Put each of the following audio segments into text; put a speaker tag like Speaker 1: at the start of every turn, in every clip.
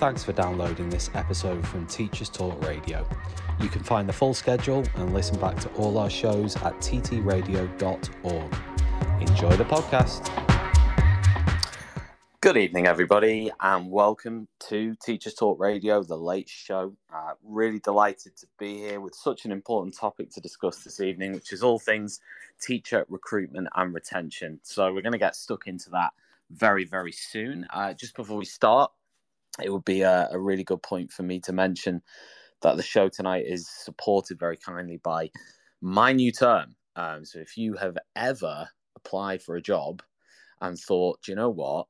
Speaker 1: Thanks for downloading this episode from Teachers Talk Radio. You can find the full schedule and listen back to all our shows at ttradio.org. Enjoy the podcast.
Speaker 2: Good evening, everybody, and welcome to Teachers Talk Radio, the late show. Uh, really delighted to be here with such an important topic to discuss this evening, which is all things teacher recruitment and retention. So, we're going to get stuck into that very, very soon. Uh, just before we start, it would be a, a, really good point for me to mention that the show tonight is supported very kindly by my new term. Um, so if you have ever applied for a job and thought, you know what,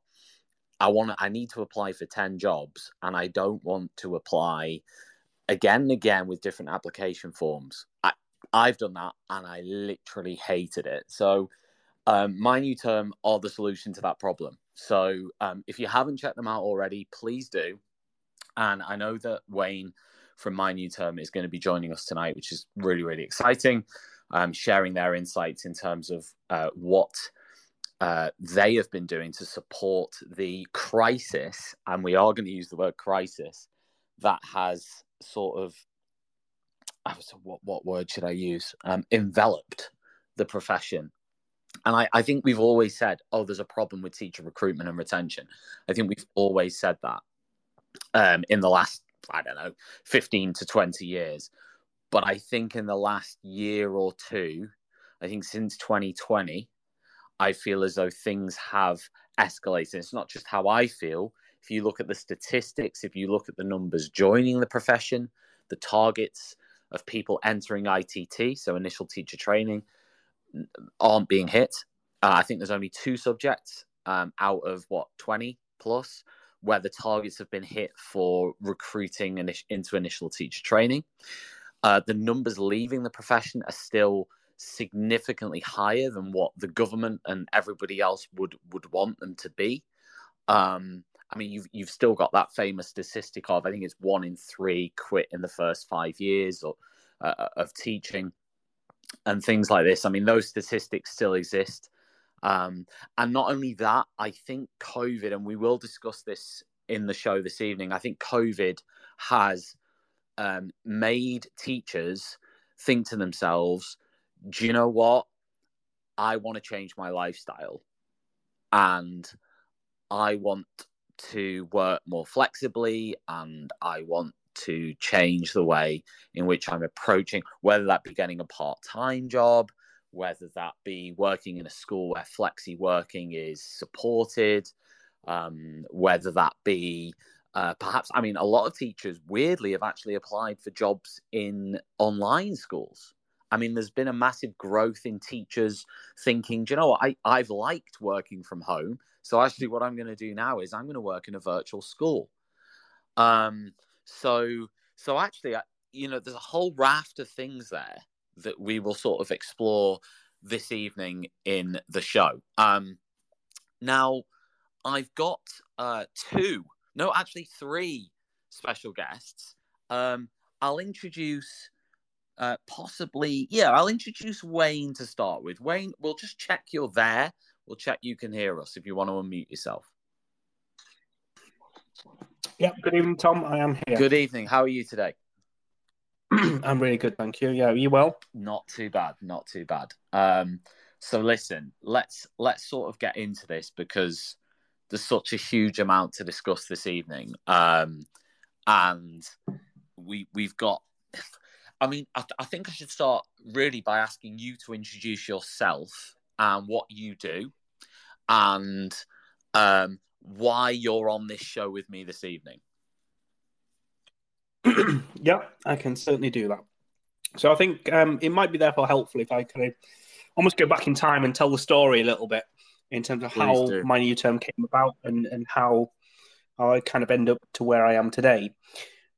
Speaker 2: I want, I need to apply for ten jobs, and I don't want to apply again and again with different application forms. I, I've done that, and I literally hated it. So um, my new term are the solution to that problem. So um, if you haven't checked them out already, please do. And I know that Wayne from my new term is going to be joining us tonight, which is really, really exciting. Um, sharing their insights in terms of uh, what uh, they have been doing to support the crisis, and we are going to use the word crisis, that has sort of, I was, what, what word should I use? Um, enveloped the profession and I, I think we've always said, oh, there's a problem with teacher recruitment and retention. I think we've always said that um, in the last, I don't know, 15 to 20 years. But I think in the last year or two, I think since 2020, I feel as though things have escalated. It's not just how I feel. If you look at the statistics, if you look at the numbers joining the profession, the targets of people entering ITT, so initial teacher training, aren't being hit. Uh, I think there's only two subjects um, out of what 20 plus where the targets have been hit for recruiting into initial teacher training. Uh, the numbers leaving the profession are still significantly higher than what the government and everybody else would would want them to be. Um, I mean, you've you've still got that famous statistic of I think it's one in three quit in the first five years or uh, of teaching and things like this. I mean, those statistics still exist. Um, and not only that, I think COVID, and we will discuss this in the show this evening, I think COVID has um, made teachers think to themselves, do you know what? I want to change my lifestyle and I want to work more flexibly and I want to change the way in which I'm approaching, whether that be getting a part time job, whether that be working in a school where flexi working is supported, um, whether that be uh, perhaps, I mean, a lot of teachers weirdly have actually applied for jobs in online schools. I mean, there's been a massive growth in teachers thinking, do you know what? I, I've liked working from home. So actually, what I'm going to do now is I'm going to work in a virtual school. Um, so, so actually, you know, there's a whole raft of things there that we will sort of explore this evening in the show. Um, now, I've got uh, two, no, actually three special guests. Um, I'll introduce uh, possibly, yeah, I'll introduce Wayne to start with. Wayne, we'll just check you're there. We'll check you can hear us if you want to unmute yourself.
Speaker 3: Yeah, good evening, Tom. I am here.
Speaker 2: Good evening. How are you today?
Speaker 3: I'm really good, thank you. Yeah, are you well?
Speaker 2: Not too bad. Not too bad. Um, so listen, let's let's sort of get into this because there's such a huge amount to discuss this evening, um, and we we've got. I mean, I, I think I should start really by asking you to introduce yourself and what you do, and um, why you're on this show with me this evening.
Speaker 3: yeah, I can certainly do that. So I think um, it might be therefore helpful if I kind of almost go back in time and tell the story a little bit in terms of Please how do. my new term came about and, and how, how I kind of end up to where I am today.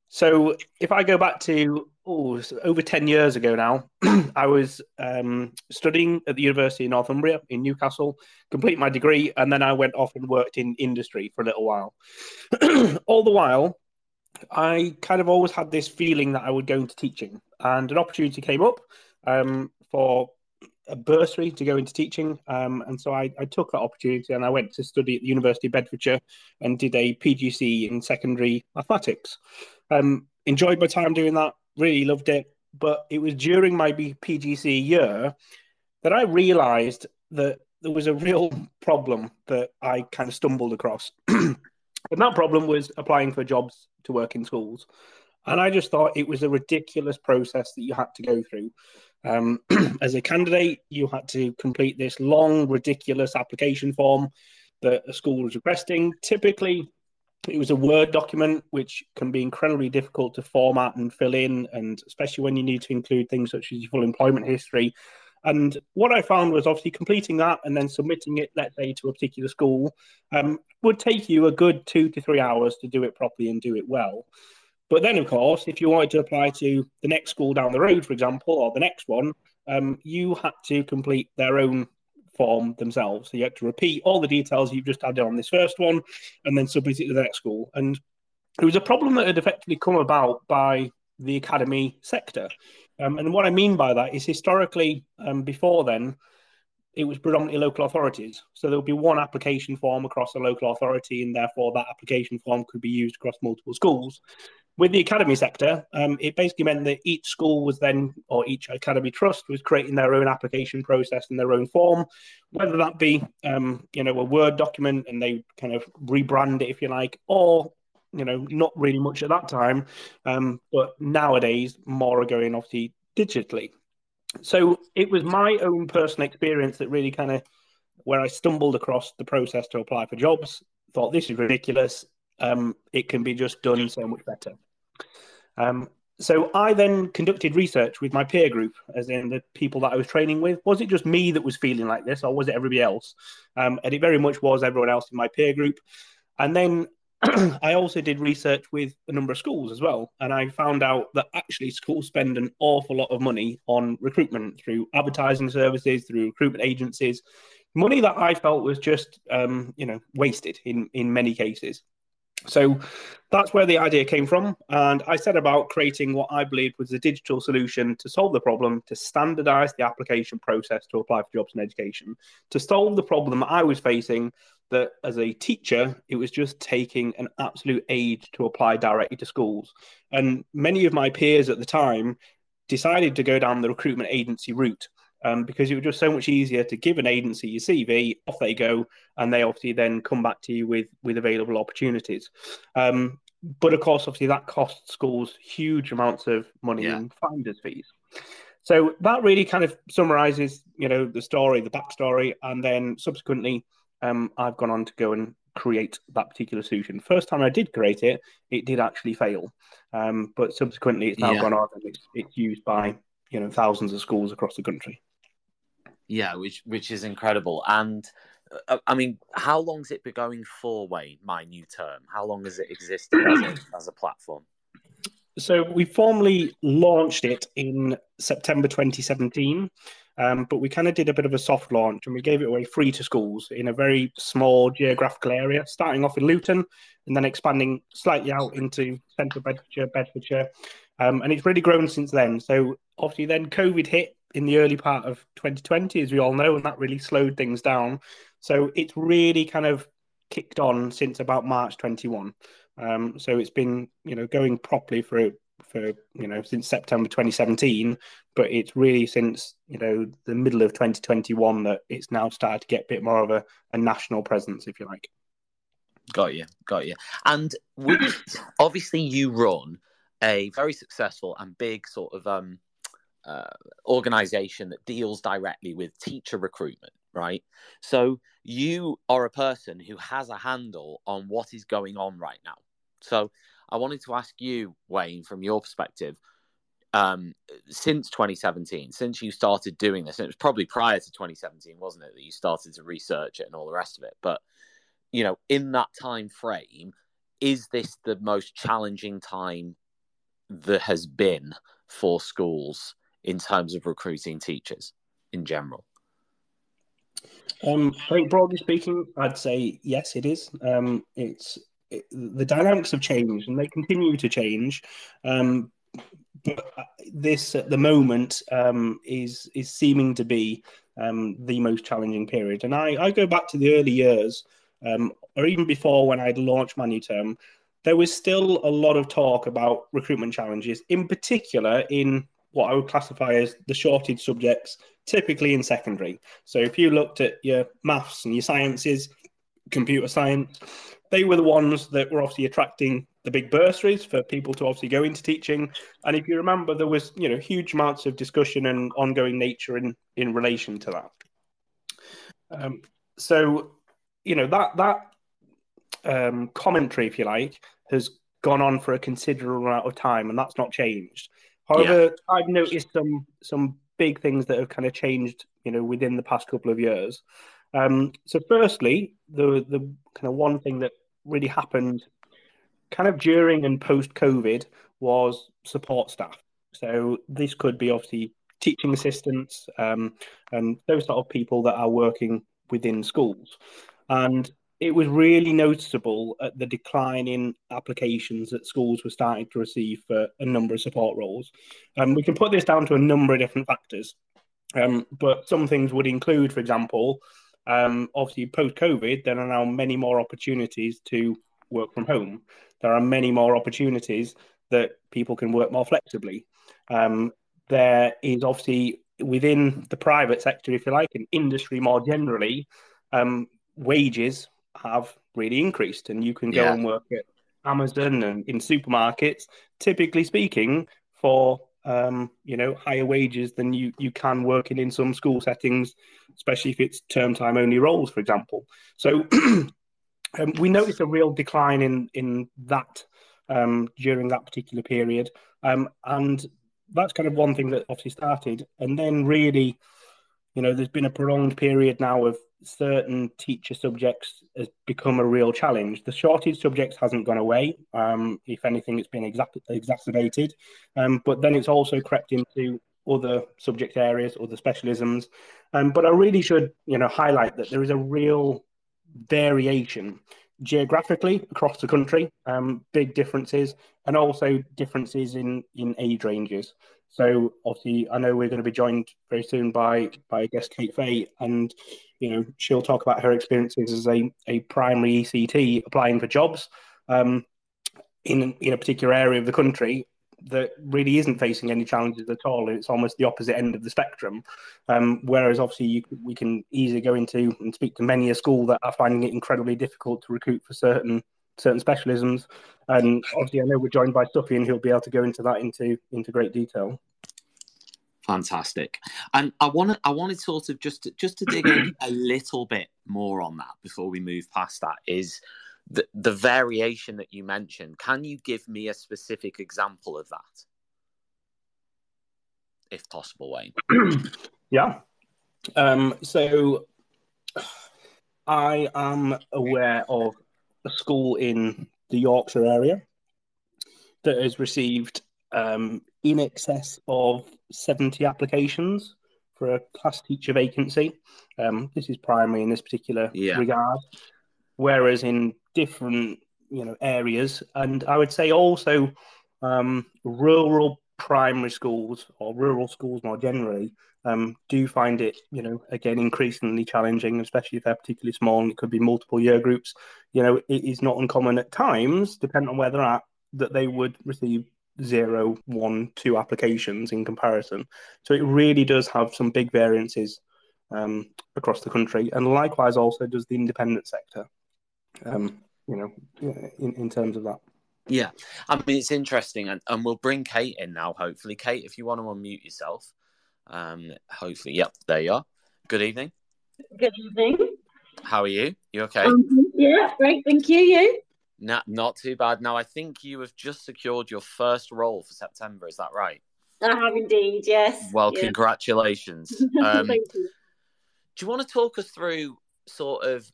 Speaker 3: So if I go back to oh, over 10 years ago now, I was um, studying at the University of Northumbria in Newcastle, complete my degree, and then I went off and worked in industry for a little while. All the while, I kind of always had this feeling that I would go into teaching, and an opportunity came up um, for a bursary to go into teaching, um, and so I, I, took that opportunity and I went to study at the University of Bedfordshire and did a PGCE in secondary mathematics. Um, enjoyed my time doing that, really loved it. But it was during my PGCE year that I realised that there was a real problem that I kind of stumbled across, and that problem was applying for jobs to work in schools. And I just thought it was a ridiculous process that you had to go through. Um, as a candidate, you had to complete this long, ridiculous application form that a school was requesting. Typically, it was a Word document, which can be incredibly difficult to format and fill in, and especially when you need to include things such as your full employment history. And what I found was obviously completing that and then submitting it, let's say, to a particular school, um, would take you a good two to three hours to do it properly and do it well. But then, of course, if you wanted to apply to the next school down the road, for example, or the next one, um, you had to complete their own form themselves. So you have to repeat all the details you've just added on this first one and then submit it to the next school. And it was a problem that had effectively come about by the academy sector. Um, and what I mean by that is historically, um, before then, it was predominantly local authorities. So there would be one application form across a local authority, and therefore that application form could be used across multiple schools with the academy sector, um, it basically meant that each school was then, or each academy trust was creating their own application process in their own form, whether that be, um, you know, a Word document and they kind of rebrand it, if you like, or, you know, not really much at that time. Um, but nowadays, more are going obviously digitally. So it was my own personal experience that really kind of where I stumbled across the process to apply for jobs, thought this is ridiculous um, it can be just done so much better. Um, so I then conducted research with my peer group, as in the people that I was training with. Was it just me that was feeling like this, or was it everybody else? Um, and it very much was everyone else in my peer group. And then I also did research with a number of schools as well, and I found out that actually schools spend an awful lot of money on recruitment through advertising services, through recruitment agencies, money that I felt was just um, you know wasted in in many cases. So that's where the idea came from. And I set about creating what I believed was a digital solution to solve the problem, to standardize the application process to apply for jobs in education, to solve the problem I was facing that as a teacher, it was just taking an absolute age to apply directly to schools. And many of my peers at the time decided to go down the recruitment agency route um, because it was just so much easier to give an agency your CV, off they go, and they obviously then come back to you with with available opportunities. Um, but of course, obviously that costs schools huge amounts of money yeah. in finders fees. So that really kind of summarizes, you know, the story, the backstory, and then subsequently, um, I've gone on to go and create that particular solution. First time I did create it, it did actually fail, um, but subsequently, it's now yeah. gone on and it's, it's used by you know thousands of schools across the country.
Speaker 2: Yeah, which which is incredible. And uh, I mean, how long's it been going for, Wayne? My new term. How long has it existed as a, as a platform?
Speaker 3: So we formally launched it in September 2017, um, but we kind of did a bit of a soft launch and we gave it away free to schools in a very small geographical area, starting off in Luton and then expanding slightly out into central Bedfordshire, Bedfordshire. Um, and it's really grown since then. So obviously, then COVID hit in the early part of 2020, as we all know, and that really slowed things down. So it's really kind of kicked on since about March 21. Um, so it's been, you know, going properly for for you know since September 2017, but it's really since you know the middle of 2021 that it's now started to get a bit more of a, a national presence, if you like.
Speaker 2: Got you, got you. And obviously, you run a very successful and big sort of um, uh, organization that deals directly with teacher recruitment, right? So you are a person who has a handle on what is going on right now. So I wanted to ask you, Wayne, from your perspective, um, since 2017, since you started doing this, and it was probably prior to 2017, wasn't it, that you started to research it and all the rest of it? But you know, in that time frame, is this the most challenging time that has been for schools in terms of recruiting teachers in general?
Speaker 3: Um, I think broadly speaking, I'd say yes, it is. Um, it's it, the dynamics have changed and they continue to change. Um, but uh, this at the moment um, is is seeming to be um, the most challenging period. And I, I go back to the early years, um, or even before when I'd launched my new term, there was still a lot of talk about recruitment challenges, in particular in what I would classify as the shortage subjects, typically in secondary. So if you looked at your maths and your sciences, computer science, they were the ones that were obviously attracting the big bursaries for people to obviously go into teaching. And if you remember, there was you know huge amounts of discussion and ongoing nature in in relation to that. Um, so you know that that um, commentary, if you like, has gone on for a considerable amount of time, and that's not changed. However, yeah. I've noticed some some big things that have kind of changed, you know, within the past couple of years. Um, so, firstly, the the kind of one thing that really happened, kind of during and post COVID, was support staff. So this could be obviously teaching assistants um, and those sort of people that are working within schools. And it was really noticeable at the decline in applications that schools were starting to receive for a number of support roles. Um, we can put this down to a number of different factors, um, but some things would include, for example, um, obviously post COVID, there are now many more opportunities to work from home. There are many more opportunities that people can work more flexibly. Um, there is obviously within the private sector, if you like, and industry more generally, um, wages have really increased, and you can go yeah. and work at Amazon and in supermarkets. Typically speaking, for um, you know higher wages than you you can working in some school settings, especially if it's term time only roles, for example. So um, we noticed a real decline in in that um, during that particular period, um, and that's kind of one thing that obviously started, and then really, you know, there's been a prolonged period now of certain teacher subjects has become a real challenge. The shortage subjects hasn't gone away. Um, if anything, it's been exa- exacerbated. Um, but then it's also crept into other subject areas, other specialisms. Um, but I really should, you know, highlight that there is a real variation geographically across the country, um, big differences, and also differences in in age ranges. So obviously, I know we're going to be joined very soon by by guest Kate Fahey, and you know she'll talk about her experiences as a, a primary ECT applying for jobs um, in in a particular area of the country that really isn't facing any challenges at all. It's almost the opposite end of the spectrum. Um, whereas obviously you, we can easily go into and speak to many a school that are finding it incredibly difficult to recruit for certain certain specialisms. And obviously, I know we're joined by Stuffy, and he'll be able to go into that into into great detail.
Speaker 2: Fantastic, and I want to I wanted sort of just to, just to dig in a little bit more on that before we move past that is the the variation that you mentioned. Can you give me a specific example of that, if possible, Wayne?
Speaker 3: yeah. Um, so I am aware of a school in the Yorkshire area that has received um, in excess of 70 applications for a class teacher vacancy. Um, this is primary in this particular yeah. regard, whereas in different you know areas, and I would say also um, rural primary schools or rural schools more generally um, do find it, you know, again, increasingly challenging, especially if they're particularly small and it could be multiple year groups. You know, it is not uncommon at times, depending on where they're at, that they would receive zero, one, two applications in comparison. So it really does have some big variances um, across the country, and likewise also does the independent sector. Um, you know, in, in terms of that.
Speaker 2: Yeah, I mean it's interesting, and, and we'll bring Kate in now. Hopefully, Kate, if you want to unmute yourself, um, hopefully, yep, there you are. Good evening.
Speaker 4: Good evening.
Speaker 2: How are you? You okay?
Speaker 4: Um, yeah, great. Thank you. You?
Speaker 2: Not, not too bad. Now, I think you have just secured your first role for September. Is that right?
Speaker 4: I have indeed. Yes.
Speaker 2: Well,
Speaker 4: yeah.
Speaker 2: congratulations. Um, Thank you. Do you want to talk us through sort of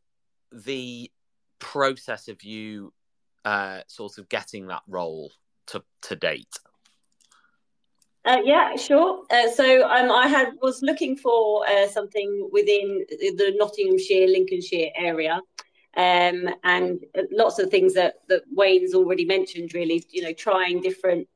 Speaker 2: the process of you uh, sort of getting that role to to date?
Speaker 4: Uh, yeah, sure. Uh, so um, I had was looking for uh, something within the Nottinghamshire, Lincolnshire area, um, and lots of things that that Wayne's already mentioned. Really, you know, trying different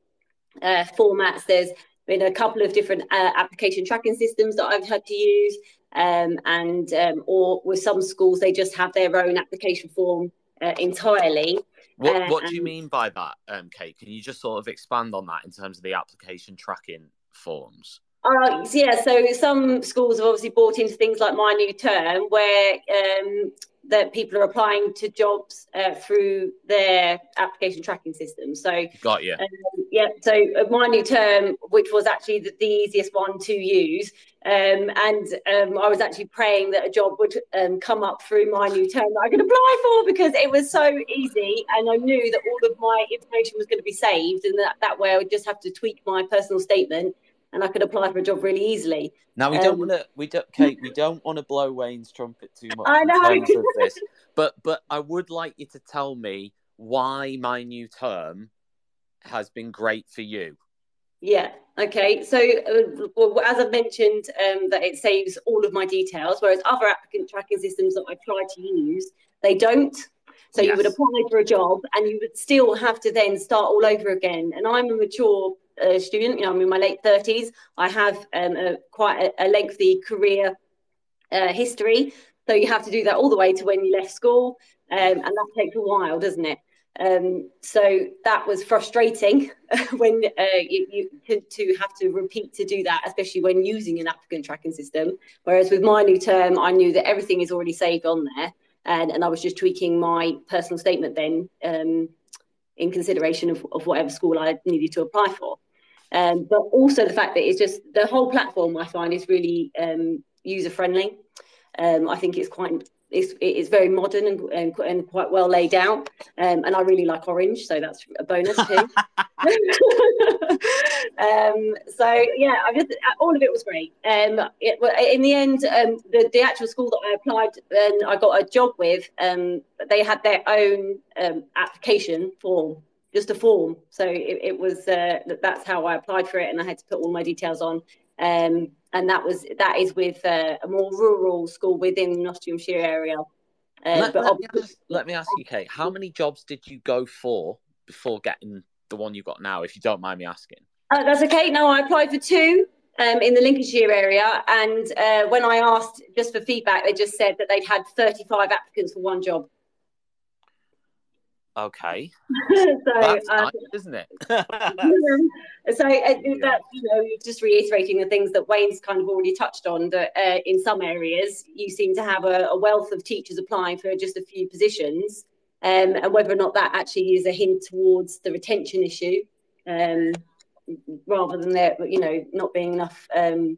Speaker 4: uh, formats. There's been a couple of different uh, application tracking systems that I've had to use. Um, and um, or with some schools, they just have their own application form uh, entirely.
Speaker 2: What, uh, what do you mean by that, um, Kate? Can you just sort of expand on that in terms of the application tracking forms?
Speaker 4: Uh, yeah, so some schools have obviously bought into things like My New Term, where um, that people are applying to jobs uh, through their application tracking system. So,
Speaker 2: got you. Um,
Speaker 4: yeah, so uh, my new term, which was actually the, the easiest one to use, um, and um, I was actually praying that a job would um, come up through my new term that I could apply for because it was so easy, and I knew that all of my information was going to be saved, and that that way I would just have to tweak my personal statement and I could apply for a job really easily.
Speaker 2: Now we don't um, want to, we don't, Kate, we don't want to blow Wayne's trumpet too much.
Speaker 4: I know.
Speaker 2: In terms of this, but but I would like you to tell me why my new term has been great for you.
Speaker 4: Yeah. Okay. So, uh, well, as I've mentioned, um, that it saves all of my details, whereas other applicant tracking systems that I try to use, they don't. So yes. you would apply for a job, and you would still have to then start all over again. And I'm a mature uh, student. You know, I'm in my late 30s. I have um, a, quite a, a, lengthy career uh, history. So you have to do that all the way to when you left school. Um, and that takes a while, doesn't it? Um, so that was frustrating when uh, you, you to, to, have to repeat to do that, especially when using an applicant tracking system. Whereas with my new term, I knew that everything is already saved on there, and, and I was just tweaking my personal statement then um, in consideration of, of whatever school I needed to apply for. Um, but also the fact that it's just the whole platform I find is really um, user friendly. Um, I think it's quite it's it's very modern and, and, and quite well laid out. Um, and I really like orange, so that's a bonus too. um, so yeah, I just all of it was great. Um, it, in the end, um, the the actual school that I applied and I got a job with, um, they had their own um, application form just a form. So it, it was uh, that's how I applied for it, and I had to put all my details on. Um, and that was that is with uh, a more rural school within the Nottinghamshire area.
Speaker 2: Uh, let, let, me ask, let, me ask, you, Kate, how many jobs did you go for before getting the one you got now, if you don't mind me asking?
Speaker 4: Uh, that's okay. No, I applied for two um, in the Lincolnshire area, and uh, when I asked just for feedback, they just said that they'd had 35 applicants for one job.
Speaker 2: Okay.
Speaker 4: so,
Speaker 2: That's um, nice, isn't it? so
Speaker 4: uh, that you know, just reiterating the things that Wayne's kind of already touched on. That uh, in some areas you seem to have a, a, wealth of teachers applying for just a few positions, um, and whether or not that actually is a hint towards the retention issue, um, rather than there, you know, not being enough um,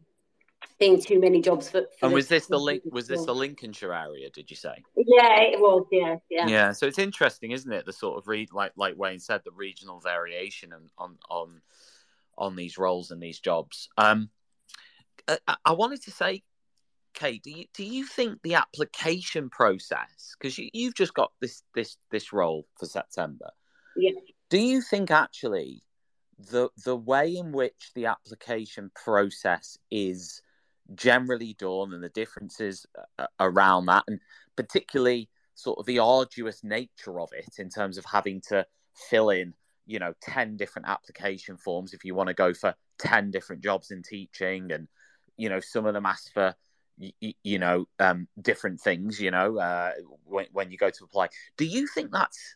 Speaker 4: being too many jobs for. for
Speaker 2: and was this the link? Was this the Lincolnshire area? Did you say?
Speaker 4: Yeah, it was. Yeah, yeah.
Speaker 2: Yeah. So it's interesting, isn't it? The sort of read, like like Wayne said, the regional variation on on on, on these roles and these jobs. Um, I, I wanted to say, Kate, do you do you think the application process, because you, you've just got this this this role for September,
Speaker 4: yeah.
Speaker 2: Do you think actually the the way in which the application process is generally done and the differences uh, around that, and particularly sort of the arduous nature of it in terms of having to fill in, you know, 10 different application forms if you want to go for 10 different jobs in teaching. And, you know, some of them ask for, you, you know, um, different things, you know, uh, when, when you go to apply. Do you think that's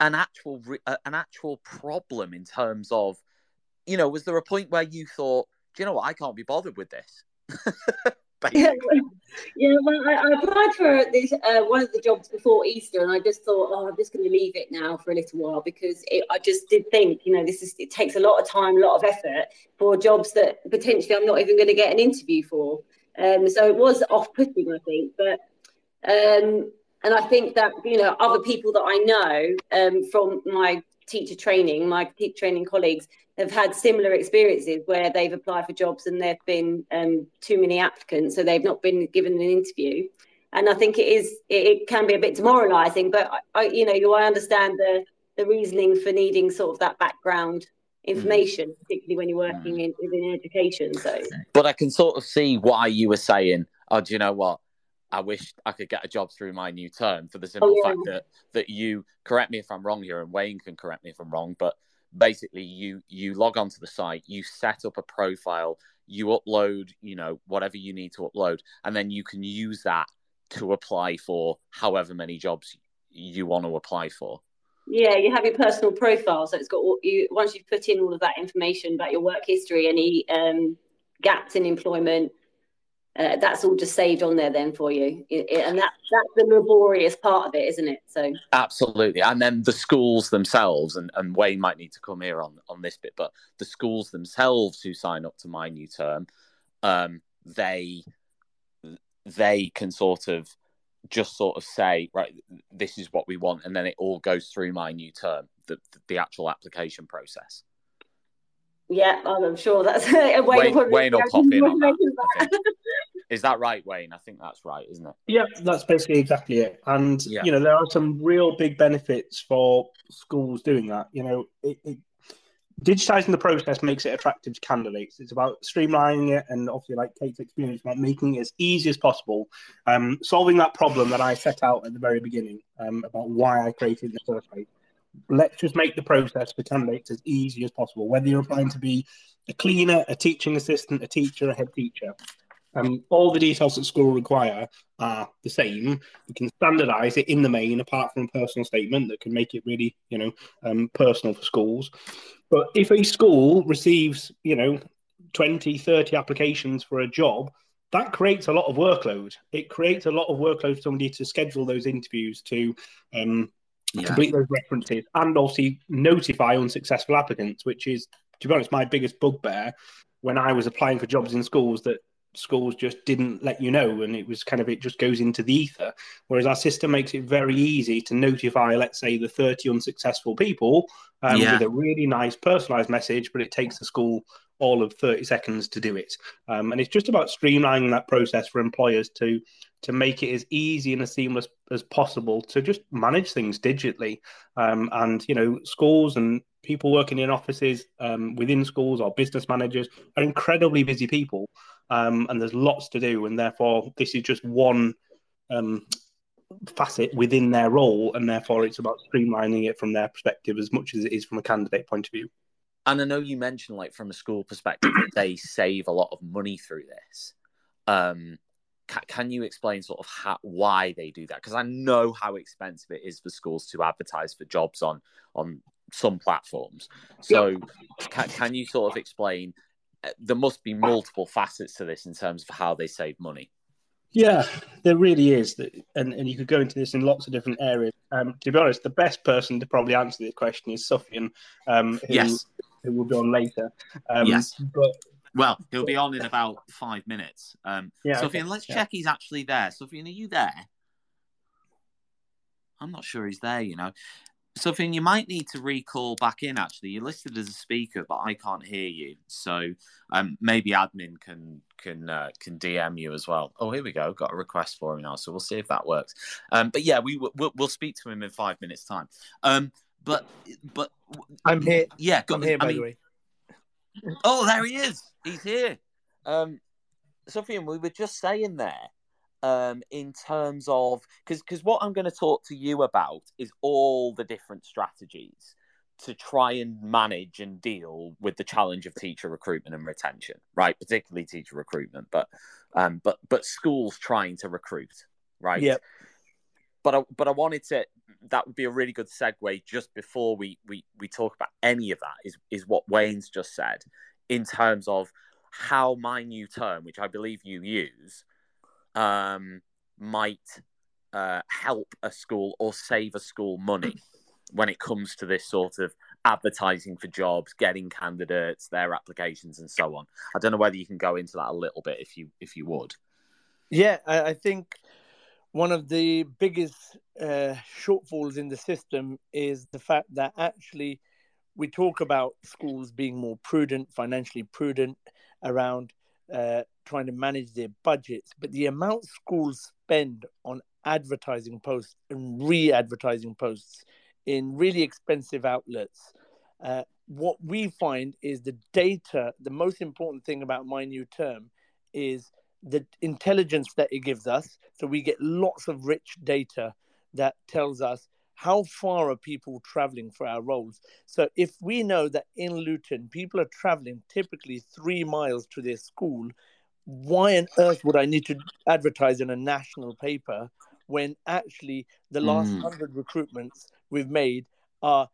Speaker 2: an actual, uh, an actual problem in terms of, you know, was there a point where you thought, do you know what, I can't be bothered with this?
Speaker 4: yeah, yeah, well, I, I applied for this uh, one of the jobs before Easter, and I just thought, oh, I'm just going to leave it now for a little while because it, I just did think, you know, this is it takes a lot of time, a lot of effort for jobs that potentially I'm not even going to get an interview for. Um, so it was off-putting, I think, but. Um, and I think that you know other people that I know um, from my teacher training, my teacher training colleagues, have had similar experiences where they've applied for jobs and there've been um, too many applicants, so they've not been given an interview. And I think it is it, it can be a bit demoralising, but I, you know, I understand the the reasoning for needing sort of that background information, mm. particularly when you're working in within education. So,
Speaker 2: but I can sort of see why you were saying, "Oh, do you know what? I wish I could get a job through my new term." For the simple oh, yeah. fact that that you correct me if I'm wrong here, and Wayne can correct me if I'm wrong, but basically you you log onto the site you set up a profile you upload, you know, whatever you need to upload, and then you can use that to apply for however many jobs you want to apply for.
Speaker 4: Yeah, you have your personal profile, so it's got all, you once you've put in all of that information about your work history, any um, gaps in employment, uh, that's all just saved on there then for you. And that that's the laborious part of it isn't it? So
Speaker 2: absolutely. And then the schools themselves and, and wayne might need to come here on on this bit but the schools themselves who sign up to my new term um, they they can sort of just sort of say right this is what we want and then it all goes through my new term the, the actual application process
Speaker 4: yeah, I'm sure that's a way
Speaker 2: Wayne, Wayne will pop in on that. Is that right, Wayne? I think that's right, isn't it?
Speaker 3: Yeah, that's basically exactly it. And yeah. you know, there are some real big benefits for schools doing that. You know, it, it, digitizing the process makes it attractive to candidates. It's about streamlining it, and obviously, like Kate's experience, about making it as easy as possible, um, solving that problem that I set out at the very beginning um, about why I created the first place let's just make the process for candidates as easy as possible, whether you're applying to be a cleaner, a teaching assistant, a teacher, a head teacher. Um, all the details that school require are the same. We can standardise it in the main, apart from a personal statement that can make it really, you know, um, personal for schools. But if a school receives, you know, 20, 30 applications for a job, that creates a lot of workload. It creates a lot of workload for somebody to schedule those interviews, to um, yeah. complete those references, and obviously notify unsuccessful applicants, which is, to be honest, my biggest bugbear when I was applying for jobs in schools that schools just didn't let you know and it was kind of it just goes into the ether whereas our system makes it very easy to notify let's say the 30 unsuccessful people um, yeah. with a really nice personalized message but it takes the school all of 30 seconds to do it um, and it's just about streamlining that process for employers to to make it as easy and as seamless as possible to just manage things digitally. Um, and you know, schools and people working in offices um, within schools or business managers are incredibly busy people, um, and there's lots to do. And therefore, this is just one um, facet within their role, and therefore, it's about streamlining it from their perspective as much as it is from a candidate point of view.
Speaker 2: And I know you mentioned, like from a school perspective, they save a lot of money through this. Um, can you explain sort of how, why they do that? Because I know how expensive it is for schools to advertise for jobs on on some platforms. So, yeah. can, can you sort of explain? Uh, there must be multiple facets to this in terms of how they save money.
Speaker 3: Yeah, there really is, and and you could go into this in lots of different areas. Um, to be honest, the best person to probably answer this question is Sufian, um, who,
Speaker 2: yes.
Speaker 3: who will be on later.
Speaker 2: Um, yes, but well, he'll be on in about five minutes. Um, yeah, Sufian, okay. let's yeah. check he's actually there. Sophie, are you there? I'm not sure he's there, you know. Sufian, you might need to recall back in. Actually, you're listed as a speaker, but I can't hear you. So um, maybe admin can can uh, can DM you as well. Oh, here we go. Got a request for him now, so we'll see if that works. Um, but yeah, we we'll, we'll speak to him in five minutes' time. Um, but but
Speaker 5: I'm here.
Speaker 2: Yeah,
Speaker 5: I'm here. By mean, the way.
Speaker 2: Oh, there he is. He's here. Um, Sufian, we were just saying there, um, in terms of because because what I'm going to talk to you about is all the different strategies to try and manage and deal with the challenge of teacher recruitment and retention, right? Particularly teacher recruitment, but um, but but schools trying to recruit, right?
Speaker 5: Yeah.
Speaker 2: But I, but I wanted to that would be a really good segue just before we we we talk about any of that is is what Wayne's just said in terms of how my new term, which I believe you use, um, might uh, help a school or save a school money when it comes to this sort of advertising for jobs, getting candidates, their applications, and so on. I don't know whether you can go into that a little bit if you if you would.
Speaker 5: Yeah, I, I think one of the biggest uh, shortfalls in the system is the fact that actually we talk about schools being more prudent, financially prudent around uh, trying to manage their budgets, but the amount schools spend on advertising posts and re-advertising posts in really expensive outlets. Uh, what we find is the data. The most important thing about my new term is the intelligence that it gives us. So we get lots of rich data that tells us how far are people traveling for our roles? So if we know that in Luton people are traveling typically three miles to their school, why on earth would I need to advertise in a national paper when actually the last mm. 100 recruitments we've made are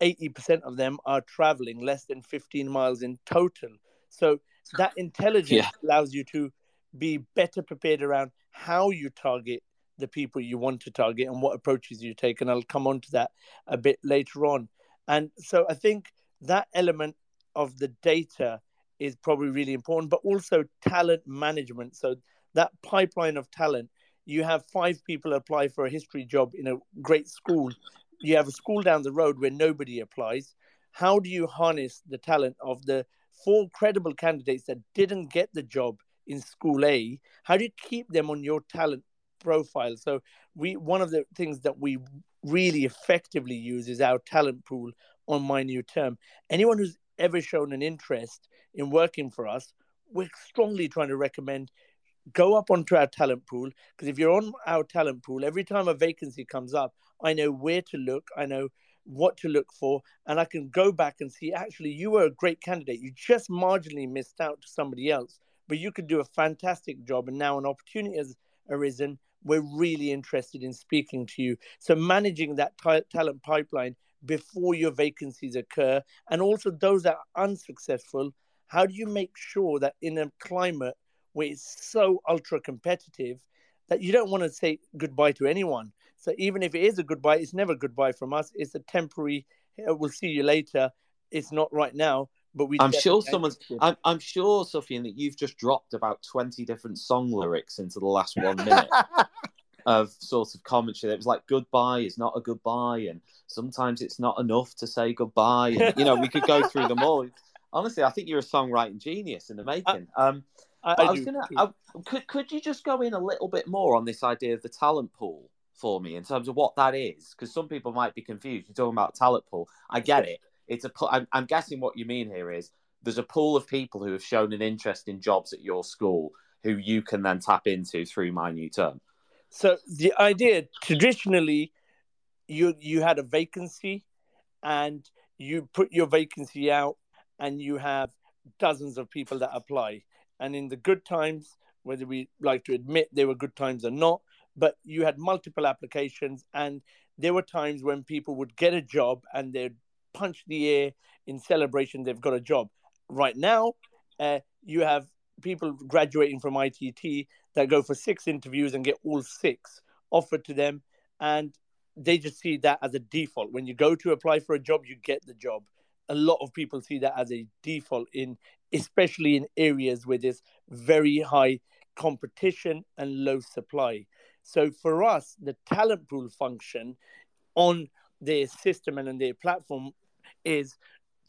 Speaker 5: 80% of them are traveling less than 15 miles in total. So that intelligence yeah. allows you to be better prepared around how you target the people you want to target and what approaches you take. And I'll come on to that a bit later on. And so I think that element of the data is probably really important, but also talent management. So that pipeline of talent, you have five people apply for a history job in a great school. You have a school down the road where nobody applies. How do you harness the talent of the four credible candidates that didn't get the job in school A? How do you keep them on your talent profile? So we one of the things that we really effectively use is our talent pool on my new term. Anyone who's ever shown an interest in working for us, we're strongly trying to recommend go up onto our talent pool because if you're on our talent pool, every time a vacancy comes up, I know where to look, I know what to look for, and I can go back and see actually you were a great candidate. You just marginally missed out to somebody else, but you could do a fantastic job, and now an opportunity has arisen. We're really interested in speaking to you. So managing that t- talent pipeline before your vacancies occur, and also those that are unsuccessful how do you make sure that in a climate where it's so ultra competitive that you don't want to say goodbye to anyone? So even if it is a goodbye, it's never goodbye from us. It's a temporary. We'll see you later. It's not right now, but we.
Speaker 2: I'm sure someone's. I'm, I'm sure, Sufian, that you've just dropped about twenty different song lyrics into the last one minute. of sort of commentary. It was like goodbye is not a goodbye, and sometimes it's not enough to say goodbye. And you know, we could go through them all honestly, I think you're a songwriting genius in the making. I, um, I, I, was gonna, I, could could you just go in a little bit more on this idea of the talent pool for me in terms of what that is? Because some people might be confused. You're talking about talent pool. I get it. It's a. I'm, I'm guessing what you mean here is there's a pool of people who have shown an interest in jobs at your school who you can then tap into through my new term.
Speaker 5: So the idea traditionally, you you had a vacancy, and you put your vacancy out and you have dozens of people that apply. And in the good times, whether we like to admit they were good times or not, but you had multiple applications, and there were times when people would get a job and they'd punch the air in celebration they've got a job. Right now, uh, you have people graduating from ITT that go for six interviews and get all six offered to them, and they just see that as a default. When you go to apply for a job, you get the job a lot of people see that as a default in especially in areas where there's very high competition and low supply so for us the talent pool function on their system and on their platform is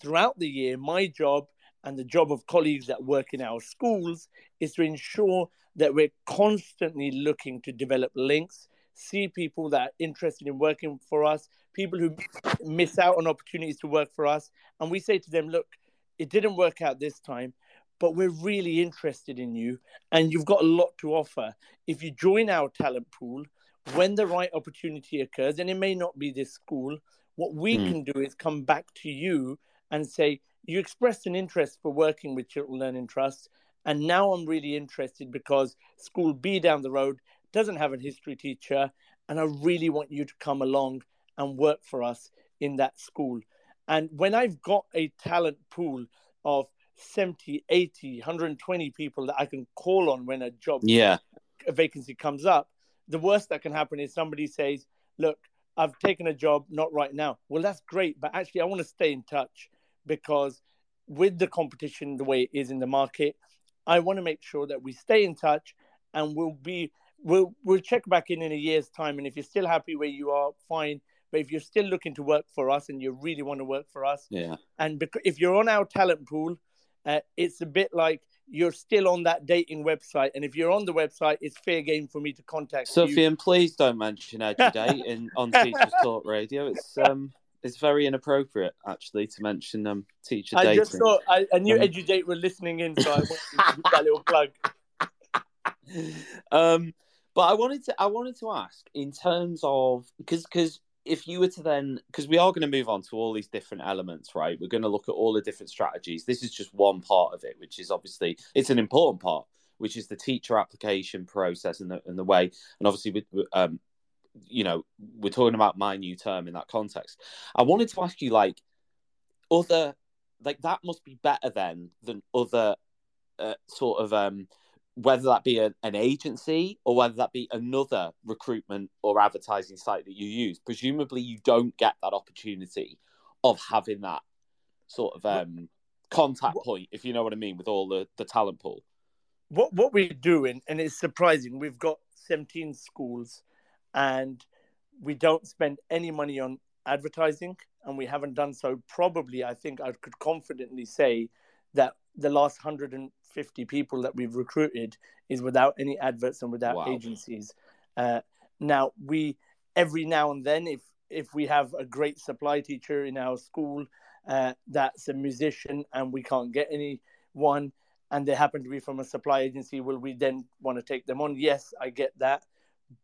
Speaker 5: throughout the year my job and the job of colleagues that work in our schools is to ensure that we're constantly looking to develop links see people that are interested in working for us, people who miss out on opportunities to work for us. And we say to them, look, it didn't work out this time, but we're really interested in you and you've got a lot to offer. If you join our talent pool, when the right opportunity occurs, and it may not be this school, what we mm. can do is come back to you and say, You expressed an interest for working with Chiltern Learning Trust. And now I'm really interested because school B down the road doesn't have a history teacher, and I really want you to come along and work for us in that school. And when I've got a talent pool of 70, 80, 120 people that I can call on when a job,
Speaker 2: yeah,
Speaker 5: a vacancy comes up, the worst that can happen is somebody says, Look, I've taken a job, not right now. Well, that's great, but actually, I want to stay in touch because with the competition the way it is in the market, I want to make sure that we stay in touch and we'll be we'll we'll check back in in a year's time, and if you're still happy where you are, fine. But if you're still looking to work for us and you really want to work for us,
Speaker 2: yeah,
Speaker 5: and because if you're on our talent pool, uh, it's a bit like you're still on that dating website, and if you're on the website, it's fair game for me to contact
Speaker 2: Sophie, you. and please don't mention EduDate in on Teachers Talk Radio. It's um. It's very inappropriate, actually, to mention um, teacher
Speaker 5: I
Speaker 2: dating.
Speaker 5: just thought I, I knew um, EduDate were listening in, so I wanted to give that little plug.
Speaker 2: um, but I wanted to I wanted to ask in terms of because because if you were to then, because we are going to move on to all these different elements, right? We're going to look at all the different strategies. This is just one part of it, which is obviously it's an important part, which is the teacher application process and the and the way. And obviously, with um, you know, we're talking about my new term in that context. I wanted to ask you, like, other like that must be better then than other uh, sort of um whether that be a, an agency or whether that be another recruitment or advertising site that you use presumably you don't get that opportunity of having that sort of um contact point if you know what i mean with all the the talent pool.
Speaker 5: What what we're doing and it's surprising we've got 17 schools and we don't spend any money on advertising and we haven't done so. Probably i think i could confidently say that the last 150 people that we've recruited is without any adverts and without wow. agencies uh, now we every now and then if if we have a great supply teacher in our school uh, that's a musician and we can't get anyone and they happen to be from a supply agency will we then want to take them on yes i get that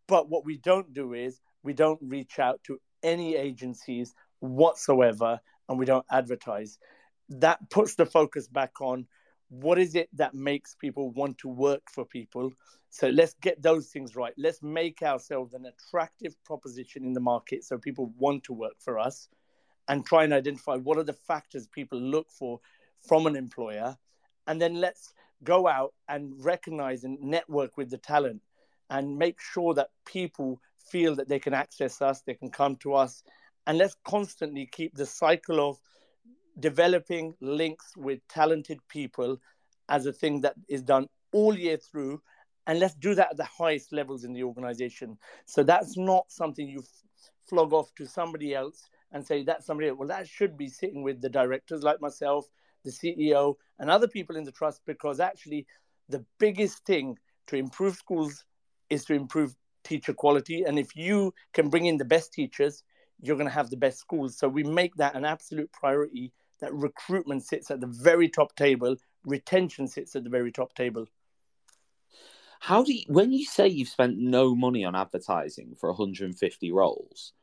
Speaker 5: but what we don't do is we don't reach out to any agencies whatsoever and we don't advertise. That puts the focus back on what is it that makes people want to work for people. So let's get those things right. Let's make ourselves an attractive proposition in the market so people want to work for us and try and identify what are the factors people look for from an employer. And then let's go out and recognize and network with the talent and make sure that people feel that they can access us, they can come to us, and let's constantly keep the cycle of developing links with talented people as a thing that is done all year through and let's do that at the highest levels in the organization so that's not something you flog off to somebody else and say that's somebody else. well that should be sitting with the directors like myself the ceo and other people in the trust because actually the biggest thing to improve schools is to improve teacher quality. And if you can bring in the best teachers, you're going to have the best schools. So we make that an absolute priority that recruitment sits at the very top table, retention sits at the very top table.
Speaker 2: How do you, when you say you've spent no money on advertising for 150 roles,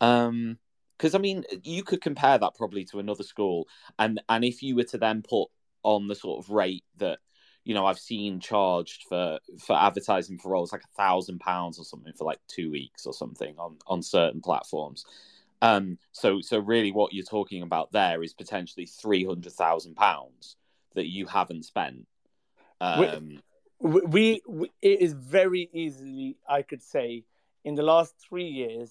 Speaker 2: um, because I mean, you could compare that probably to another school, and and if you were to then put on the sort of rate that you know, I've seen charged for for advertising for roles like a thousand pounds or something for like two weeks or something on on certain platforms. Um, so so really, what you're talking about there is potentially three hundred thousand pounds that you haven't spent.
Speaker 5: Um, we, we, we, it is very easily, I could say, in the last three years,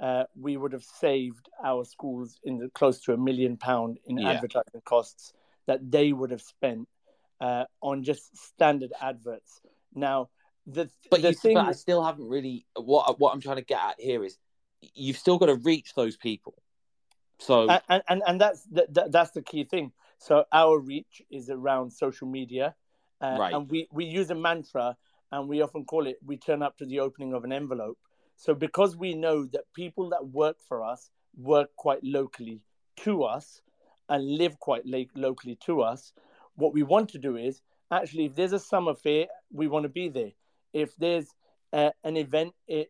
Speaker 5: uh, we would have saved our schools in the, close to a million pound in yeah. advertising costs that they would have spent uh, on just standard adverts. Now, the
Speaker 2: but
Speaker 5: the
Speaker 2: you, thing but I still haven't really what what I'm trying to get at here is you've still got to reach those people. So
Speaker 5: and and, and that's the, that's the key thing. So our reach is around social media, uh, right. and we we use a mantra, and we often call it "we turn up to the opening of an envelope." So because we know that people that work for us work quite locally to us and live quite locally to us, what we want to do is actually, if there's a summer fair, we want to be there. If there's uh, an event in,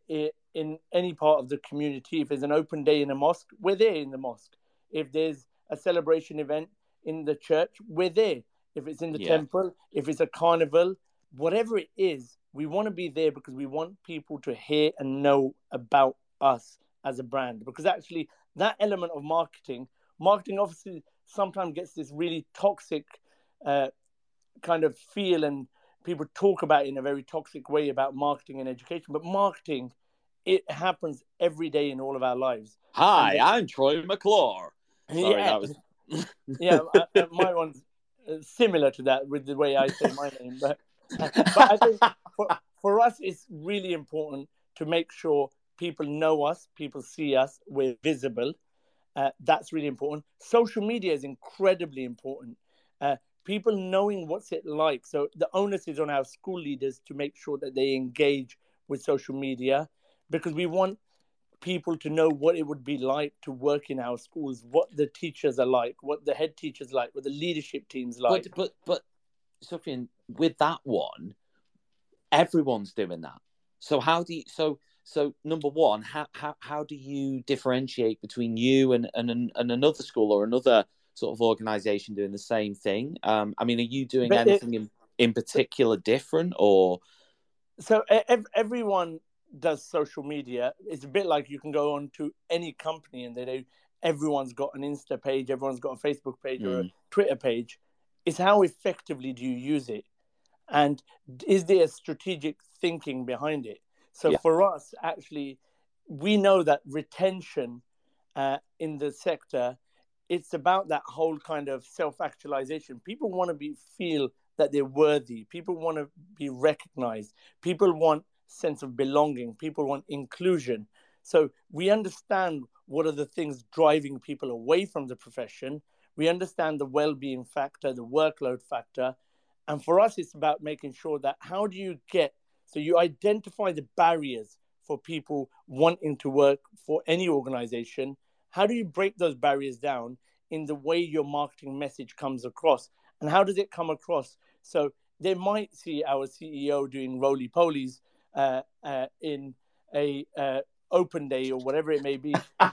Speaker 5: in any part of the community, if there's an open day in a mosque, we're there in the mosque. If there's a celebration event in the church, we're there. If it's in the yeah. temple, if it's a carnival, whatever it is, we want to be there because we want people to hear and know about us as a brand. Because actually, that element of marketing, marketing obviously sometimes gets this really toxic uh, kind of feel and people talk about it in a very toxic way about marketing and education. But marketing, it happens every day in all of our lives.
Speaker 2: Hi, I'm Troy McClure. Sorry, yeah, was...
Speaker 5: yeah, my one's uh, similar to that with the way I say my name. But, but I think for, for us, it's really important to make sure people know us, people see us, we're visible. Uh, that's really important. Social media is incredibly important. Uh, people knowing what's it like. So the onus is on our school leaders to make sure that they engage with social media because we want people to know what it would be like to work in our schools, what the teachers are like, what the head teachers like, what the leadership teams like.
Speaker 2: But but but Sufian, with that one, everyone's doing that. So how do you so so number one, how how how do you differentiate between you and and and another school or another sort of organization doing the same thing? Um, I mean, are you doing but anything it, in in particular different or?
Speaker 5: So everyone does social media. It's a bit like you can go on to any company and they do. Everyone's got an Insta page. Everyone's got a Facebook page mm. or a mm. Twitter page. It's how effectively do you use it, and is there strategic thinking behind it? So yeah. for us, actually, we know that retention uh, in the sector, it's about that whole kind of self-actualization. People want to be feel that they're worthy. People want to be recognized. People want sense of belonging. People want inclusion. So we understand what are the things driving people away from the profession. We understand the well-being factor, the workload factor, and for us, it's about making sure that how do you get so you identify the barriers for people wanting to work for any organization. How do you break those barriers down in the way your marketing message comes across? And how does it come across? So they might see our CEO doing roly polies uh, uh, in a uh, open day or whatever it may be.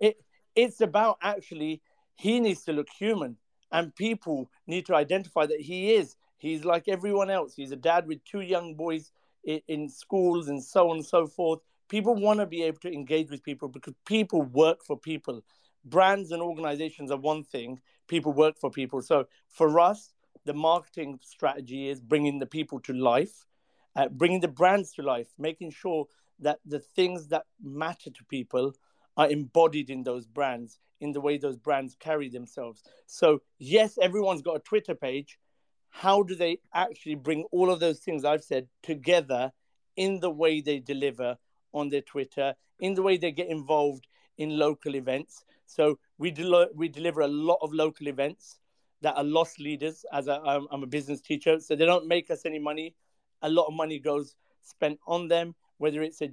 Speaker 5: it, it's about actually he needs to look human, and people need to identify that he is. He's like everyone else. He's a dad with two young boys in, in schools and so on and so forth. People want to be able to engage with people because people work for people. Brands and organizations are one thing, people work for people. So for us, the marketing strategy is bringing the people to life, uh, bringing the brands to life, making sure that the things that matter to people are embodied in those brands, in the way those brands carry themselves. So, yes, everyone's got a Twitter page, how do they actually bring all of those things I've said together in the way they deliver on their Twitter, in the way they get involved in local events. So we del- we deliver a lot of local events that are lost leaders. As I'm a business teacher, so they don't make us any money. A lot of money goes spent on them, whether it's a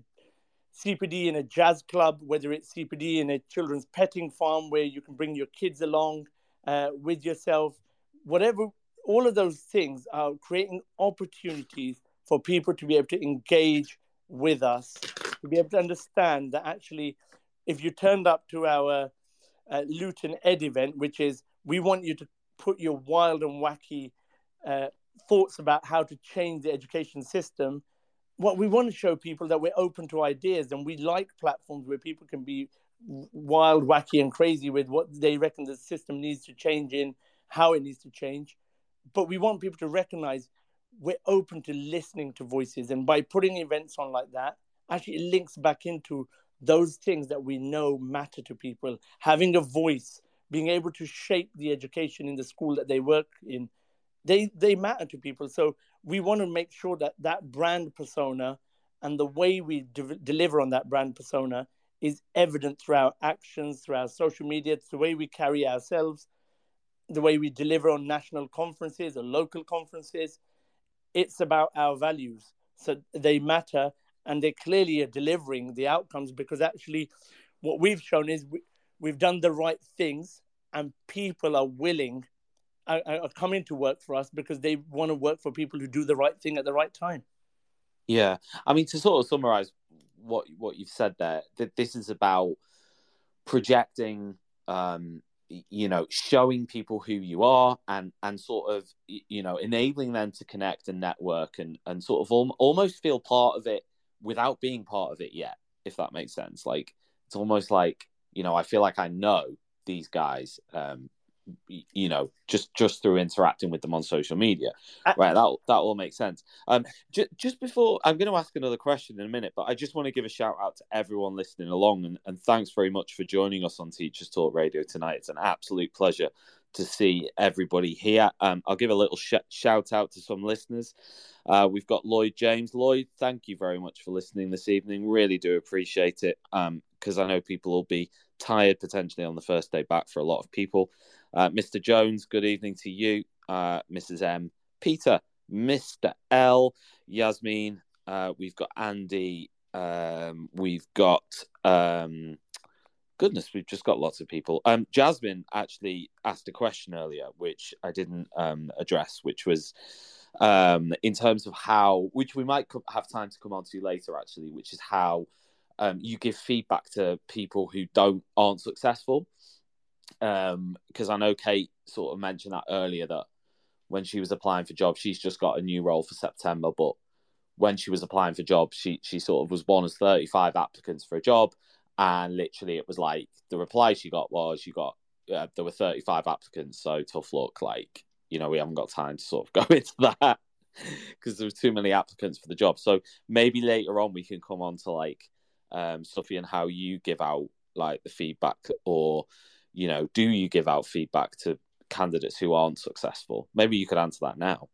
Speaker 5: CPD in a jazz club, whether it's CPD in a children's petting farm where you can bring your kids along uh, with yourself, whatever all of those things are creating opportunities for people to be able to engage with us, to be able to understand that actually, if you turned up to our uh, Luton Ed event, which is we want you to put your wild and wacky uh, thoughts about how to change the education system. What we want to show people that we're open to ideas and we like platforms where people can be wild, wacky, and crazy with what they reckon the system needs to change in, how it needs to change but we want people to recognize we're open to listening to voices and by putting events on like that actually it links back into those things that we know matter to people having a voice being able to shape the education in the school that they work in they they matter to people so we want to make sure that that brand persona and the way we de- deliver on that brand persona is evident through our actions through our social media the way we carry ourselves the way we deliver on national conferences or local conferences. It's about our values. So they matter and they clearly are delivering the outcomes because actually what we've shown is we, we've done the right things and people are willing are, are coming to work for us because they want to work for people who do the right thing at the right time.
Speaker 2: Yeah, I mean to sort of summarize what what you've said there, that this is about projecting um, you know showing people who you are and and sort of you know enabling them to connect and network and and sort of al- almost feel part of it without being part of it yet if that makes sense like it's almost like you know i feel like i know these guys um you know just just through interacting with them on social media. Uh, right that that all makes sense. Um j- just before i'm going to ask another question in a minute but i just want to give a shout out to everyone listening along and, and thanks very much for joining us on teachers talk radio tonight. It's an absolute pleasure to see everybody here. Um i'll give a little sh- shout out to some listeners. Uh, we've got lloyd james. Lloyd thank you very much for listening this evening. Really do appreciate it. Um because i know people will be tired potentially on the first day back for a lot of people uh, Mr. Jones, good evening to you. Uh, Mrs. M. Peter, Mr. L. Yasmin. Uh, we've got Andy. Um, we've got. Um, goodness, we've just got lots of people. Um, Jasmine actually asked a question earlier, which I didn't um, address, which was um, in terms of how, which we might have time to come on to later, actually, which is how um, you give feedback to people who don't aren't successful. Because um, I know Kate sort of mentioned that earlier that when she was applying for jobs, she's just got a new role for September, but when she was applying for jobs, she she sort of was one of 35 applicants for a job, and literally it was like the reply she got was you got uh, there were 35 applicants, so tough luck. Like you know we haven't got time to sort of go into that because there were too many applicants for the job. So maybe later on we can come on to like um, Sufian how you give out like the feedback, or you know, do you give out feedback to candidates who aren't successful? Maybe you could answer that now.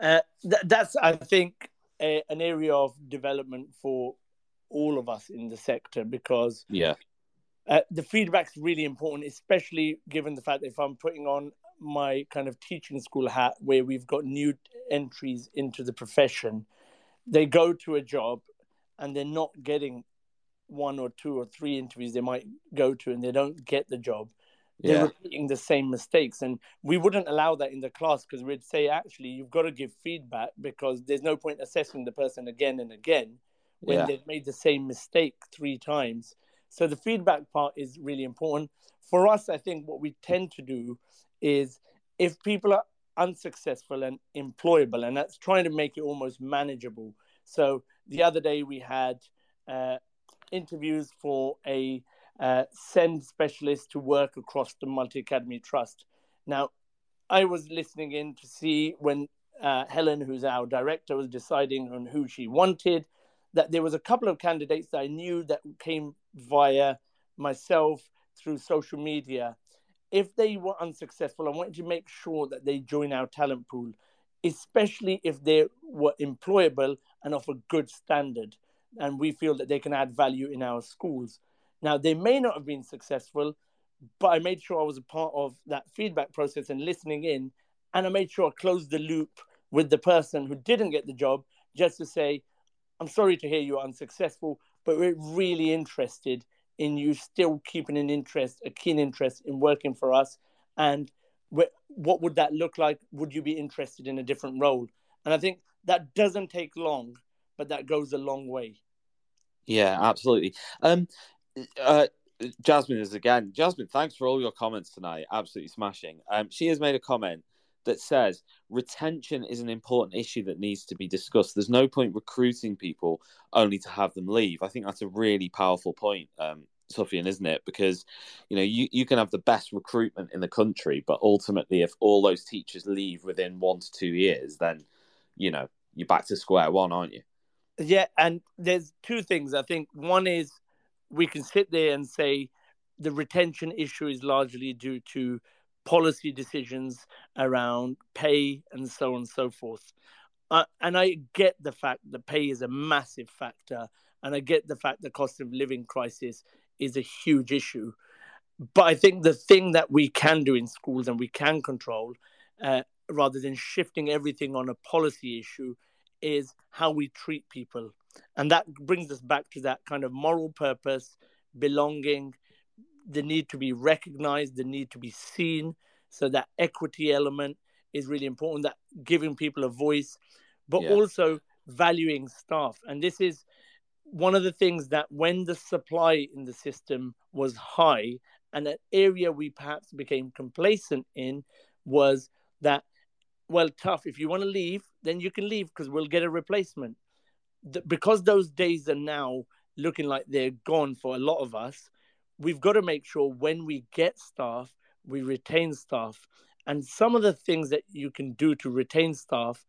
Speaker 5: Uh, th- that's, I think, a, an area of development for all of us in the sector because
Speaker 2: yeah,
Speaker 5: uh, the feedback's really important, especially given the fact that if I'm putting on my kind of teaching school hat, where we've got new entries into the profession, they go to a job and they're not getting one or two or three interviews they might go to and they don't get the job they're yeah. repeating the same mistakes and we wouldn't allow that in the class because we'd say actually you've got to give feedback because there's no point assessing the person again and again when yeah. they've made the same mistake three times so the feedback part is really important for us i think what we tend to do is if people are unsuccessful and employable and that's trying to make it almost manageable so the other day we had uh, interviews for a uh, SEND specialist to work across the Multi Academy Trust. Now, I was listening in to see when uh, Helen, who's our director, was deciding on who she wanted, that there was a couple of candidates that I knew that came via myself through social media. If they were unsuccessful, I wanted to make sure that they join our talent pool especially if they were employable and of a good standard. And we feel that they can add value in our schools. Now, they may not have been successful, but I made sure I was a part of that feedback process and listening in. And I made sure I closed the loop with the person who didn't get the job just to say, I'm sorry to hear you are unsuccessful, but we're really interested in you still keeping an interest, a keen interest in working for us. And what would that look like? Would you be interested in a different role? And I think that doesn't take long, but that goes a long way.
Speaker 2: Yeah, absolutely. Um, uh, Jasmine is again. Jasmine, thanks for all your comments tonight. Absolutely smashing. Um, she has made a comment that says retention is an important issue that needs to be discussed. There's no point recruiting people only to have them leave. I think that's a really powerful point, um, Sufian, isn't it? Because you know you, you can have the best recruitment in the country, but ultimately, if all those teachers leave within one to two years, then you know you're back to square one, aren't you?
Speaker 5: Yeah, and there's two things. I think one is we can sit there and say the retention issue is largely due to policy decisions around pay and so on and so forth. Uh, and I get the fact that pay is a massive factor, and I get the fact the cost of living crisis is a huge issue. But I think the thing that we can do in schools and we can control, uh, rather than shifting everything on a policy issue, is how we treat people. And that brings us back to that kind of moral purpose, belonging, the need to be recognized, the need to be seen. So that equity element is really important, that giving people a voice, but yeah. also valuing staff. And this is one of the things that when the supply in the system was high and an area we perhaps became complacent in was that well tough. If you want to leave then you can leave because we'll get a replacement. The, because those days are now looking like they're gone for a lot of us we've got to make sure when we get staff we retain staff. And some of the things that you can do to retain staff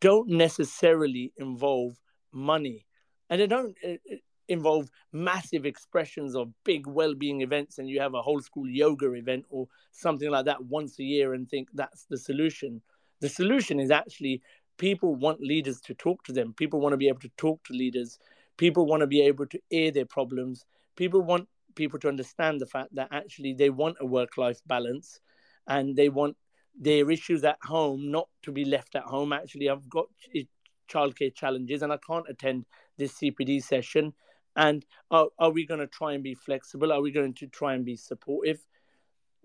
Speaker 5: don't necessarily involve money. And they don't uh, uh, involve massive expressions of big well-being events and you have a whole school yoga event or something like that once a year and think that's the solution the solution is actually people want leaders to talk to them people want to be able to talk to leaders people want to be able to air their problems people want people to understand the fact that actually they want a work-life balance and they want their issues at home not to be left at home actually i've got eh, childcare challenges and i can't attend this CPD session? And are, are we going to try and be flexible? Are we going to try and be supportive?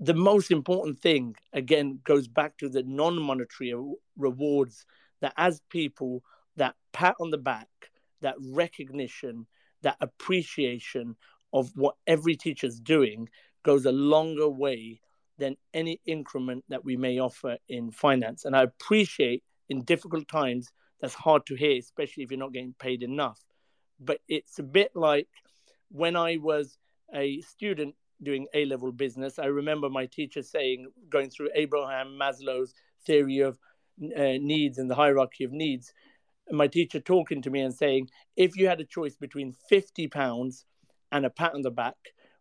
Speaker 5: The most important thing again goes back to the non-monetary rewards that as people that pat on the back that recognition that appreciation of what every teacher's doing goes a longer way than any increment that we may offer in finance. And i appreciate in difficult times that's hard to hear especially if you're not getting paid enough. But it's a bit like when i was a student doing A level business, I remember my teacher saying, going through Abraham Maslow's theory of uh, needs and the hierarchy of needs, my teacher talking to me and saying, if you had a choice between 50 pounds and a pat on the back,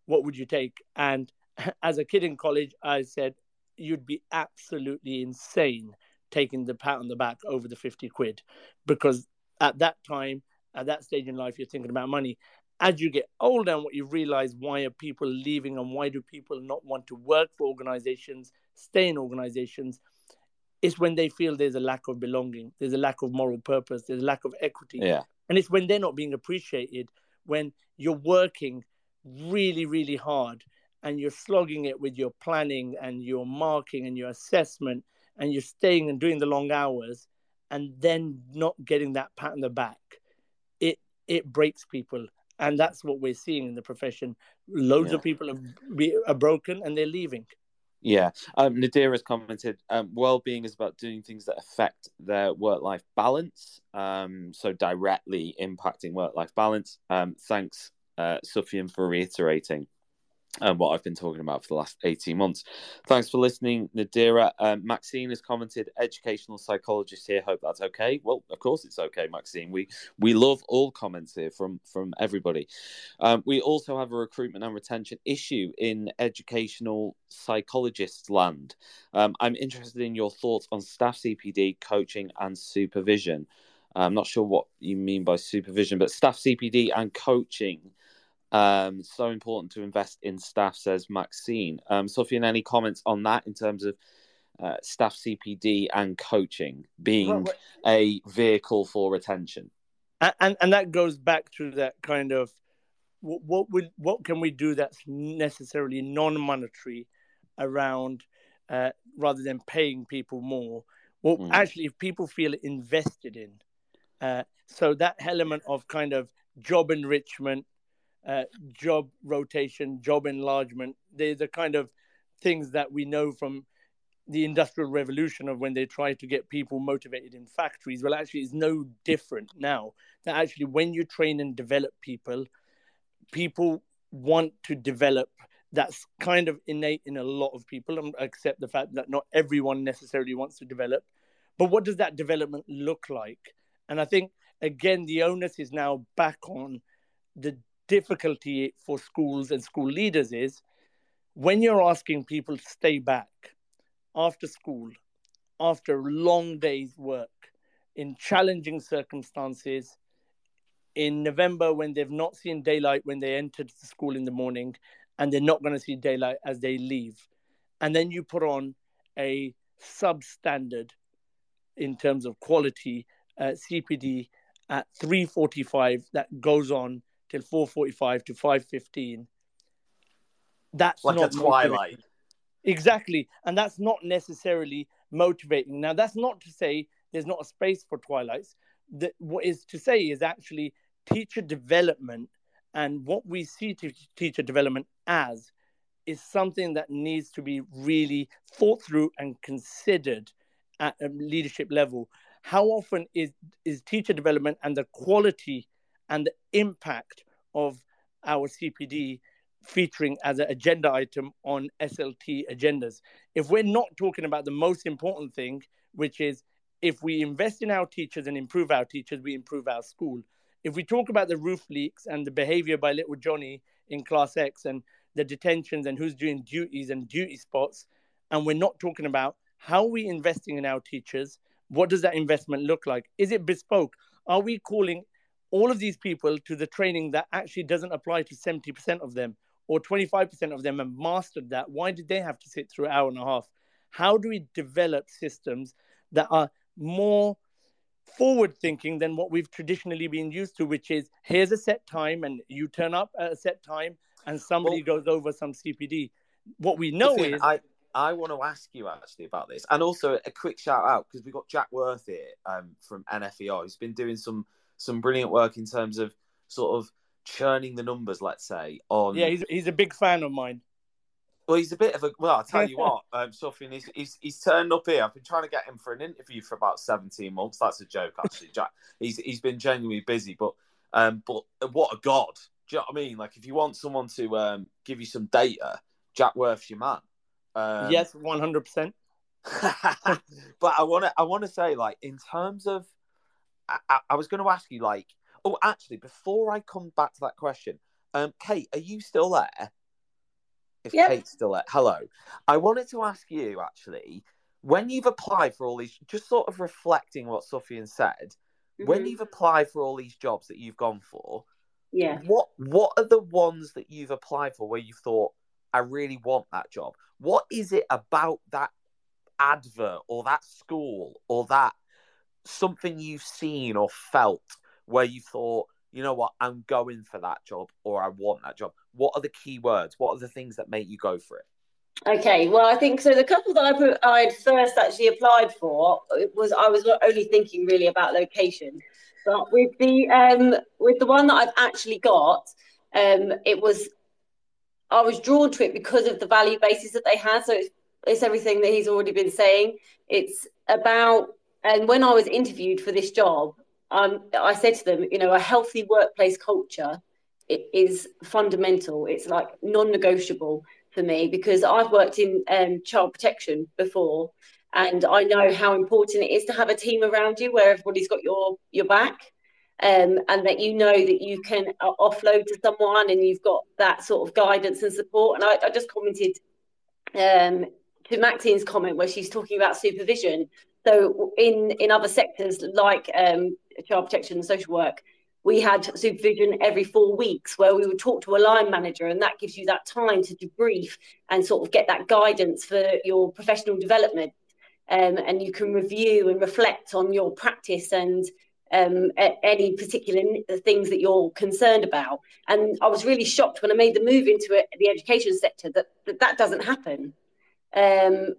Speaker 5: what would you take? And as a kid in college, I said, you'd be absolutely insane taking the pat on the back over the 50 quid because at that time, at that stage in life, you're thinking about money as you get older and what you realize why are people leaving and why do people not want to work for organizations stay in organizations is when they feel there's a lack of belonging there's a lack of moral purpose there's a lack of equity.
Speaker 2: Yeah.
Speaker 5: And it's when they're not being appreciated when you're working really really hard and you're slogging it with your planning and your marking and your assessment and you're staying and doing the long hours and then not getting that pat on the back it it breaks people and that's what we're seeing in the profession. Loads yeah. of people are, are broken and they're leaving.
Speaker 2: Yeah, um, Nadira has commented. Um, well-being is about doing things that affect their work-life balance. Um, so directly impacting work-life balance. Um, thanks, uh, Sufian, for reiterating and what I've been talking about for the last 18 months. Thanks for listening, Nadira. Um, Maxine has commented, educational psychologist here. Hope that's okay. Well, of course it's okay, Maxine. We we love all comments here from from everybody. Um, we also have a recruitment and retention issue in educational psychologist land. Um, I'm interested in your thoughts on staff CPD, coaching, and supervision. I'm not sure what you mean by supervision, but staff CPD and coaching um, so important to invest in staff, says Maxine. Um, Sufian, any comments on that in terms of uh, staff CPD and coaching being a vehicle for retention?
Speaker 5: And, and, and that goes back to that kind of what, what would what can we do that's necessarily non-monetary around uh, rather than paying people more. Well, mm. actually, if people feel invested in, uh, so that element of kind of job enrichment uh, job rotation, job enlargement. They're the kind of things that we know from the industrial revolution of when they try to get people motivated in factories. Well, actually, it's no different now. That actually, when you train and develop people, people want to develop. That's kind of innate in a lot of people, and accept the fact that not everyone necessarily wants to develop. But what does that development look like? And I think again, the onus is now back on the difficulty for schools and school leaders is when you're asking people to stay back after school, after long day's work, in challenging circumstances, in November when they've not seen daylight when they entered the school in the morning, and they're not going to see daylight as they leave. And then you put on a substandard in terms of quality uh, CPD at 345 that goes on till 4.45 to 5.15 that's
Speaker 2: like
Speaker 5: not
Speaker 2: a twilight.
Speaker 5: Exactly. And that's not necessarily motivating. Now that's not to say there's not a space for twilights. That what is to say is actually teacher development and what we see to teacher development as is something that needs to be really thought through and considered at a leadership level. How often is is teacher development and the quality and the impact of our CPD featuring as an agenda item on SLT agendas. If we're not talking about the most important thing, which is if we invest in our teachers and improve our teachers, we improve our school. If we talk about the roof leaks and the behavior by little Johnny in class X and the detentions and who's doing duties and duty spots, and we're not talking about how are we investing in our teachers, what does that investment look like? Is it bespoke? Are we calling all of these people to the training that actually doesn't apply to 70% of them or 25% of them and mastered that, why did they have to sit through an hour and a half? How do we develop systems that are more forward thinking than what we've traditionally been used to, which is here's a set time and you turn up at a set time and somebody well, goes over some CPD. What we know
Speaker 2: Sufian,
Speaker 5: is
Speaker 2: I I want to ask you actually about this, and also a quick shout out because we've got Jack Worth here um, from NFER. He's been doing some some brilliant work in terms of sort of churning the numbers. Let's say on
Speaker 5: yeah, he's he's a big fan of mine.
Speaker 2: Well, he's a bit of a. Well, I'll tell you what, um, Sufian, he's, he's he's turned up here. I've been trying to get him for an interview for about seventeen months. That's a joke, actually. Jack, he's he's been genuinely busy, but um, but what a god! Do you know what I mean? Like, if you want someone to um give you some data, Jack Worth's your man. Um,
Speaker 5: yes, one hundred percent.
Speaker 2: But I want to I want to say, like, in terms of, I, I, was going to ask you, like, oh, actually, before I come back to that question, um, Kate, are you still there? if
Speaker 4: Yep.
Speaker 2: Kate's still there. Hello. I wanted to ask you actually, when you've applied for all these, just sort of reflecting what Sufian said, when
Speaker 4: Mhm.
Speaker 2: you've applied for all these jobs that you've gone for,
Speaker 4: yeah.
Speaker 2: what what are the ones that you've applied for where you thought, I really want that job? What is it about that advert or that school or that something you've seen or felt where you thought, you know what, I'm going for that job or I want that job? What are the key words? What are the things that make you go for it?
Speaker 4: Okay, well, I think so. The couple that I put, I had first actually applied for it was I was only thinking really about location, but with the um with the one that I've actually got, um, it was I was drawn to it because of the value basis that they had. So it's, it's everything that he's already been saying. It's about and when I was interviewed for this job, um, I said to them, you know, a healthy workplace culture is fundamental. It's like non-negotiable for me because I've worked in um, child protection before, and I know how important it is to have a team around you where everybody's got your your back, um, and that you know that you can uh, offload to someone and you've got that sort of guidance and support. And I, I just commented um, to Maxine's comment where she's talking about supervision. So in in other sectors like um, child protection and social work, we had supervision every four weeks where we would talk to a line manager and that gives you that time to debrief and sort of get that guidance for your professional development. Um, and you can review and reflect on your practice and um, any particular things that you're concerned about. And i was really shocked when i made the move into it, the education sector that that, that doesn't happen. Um,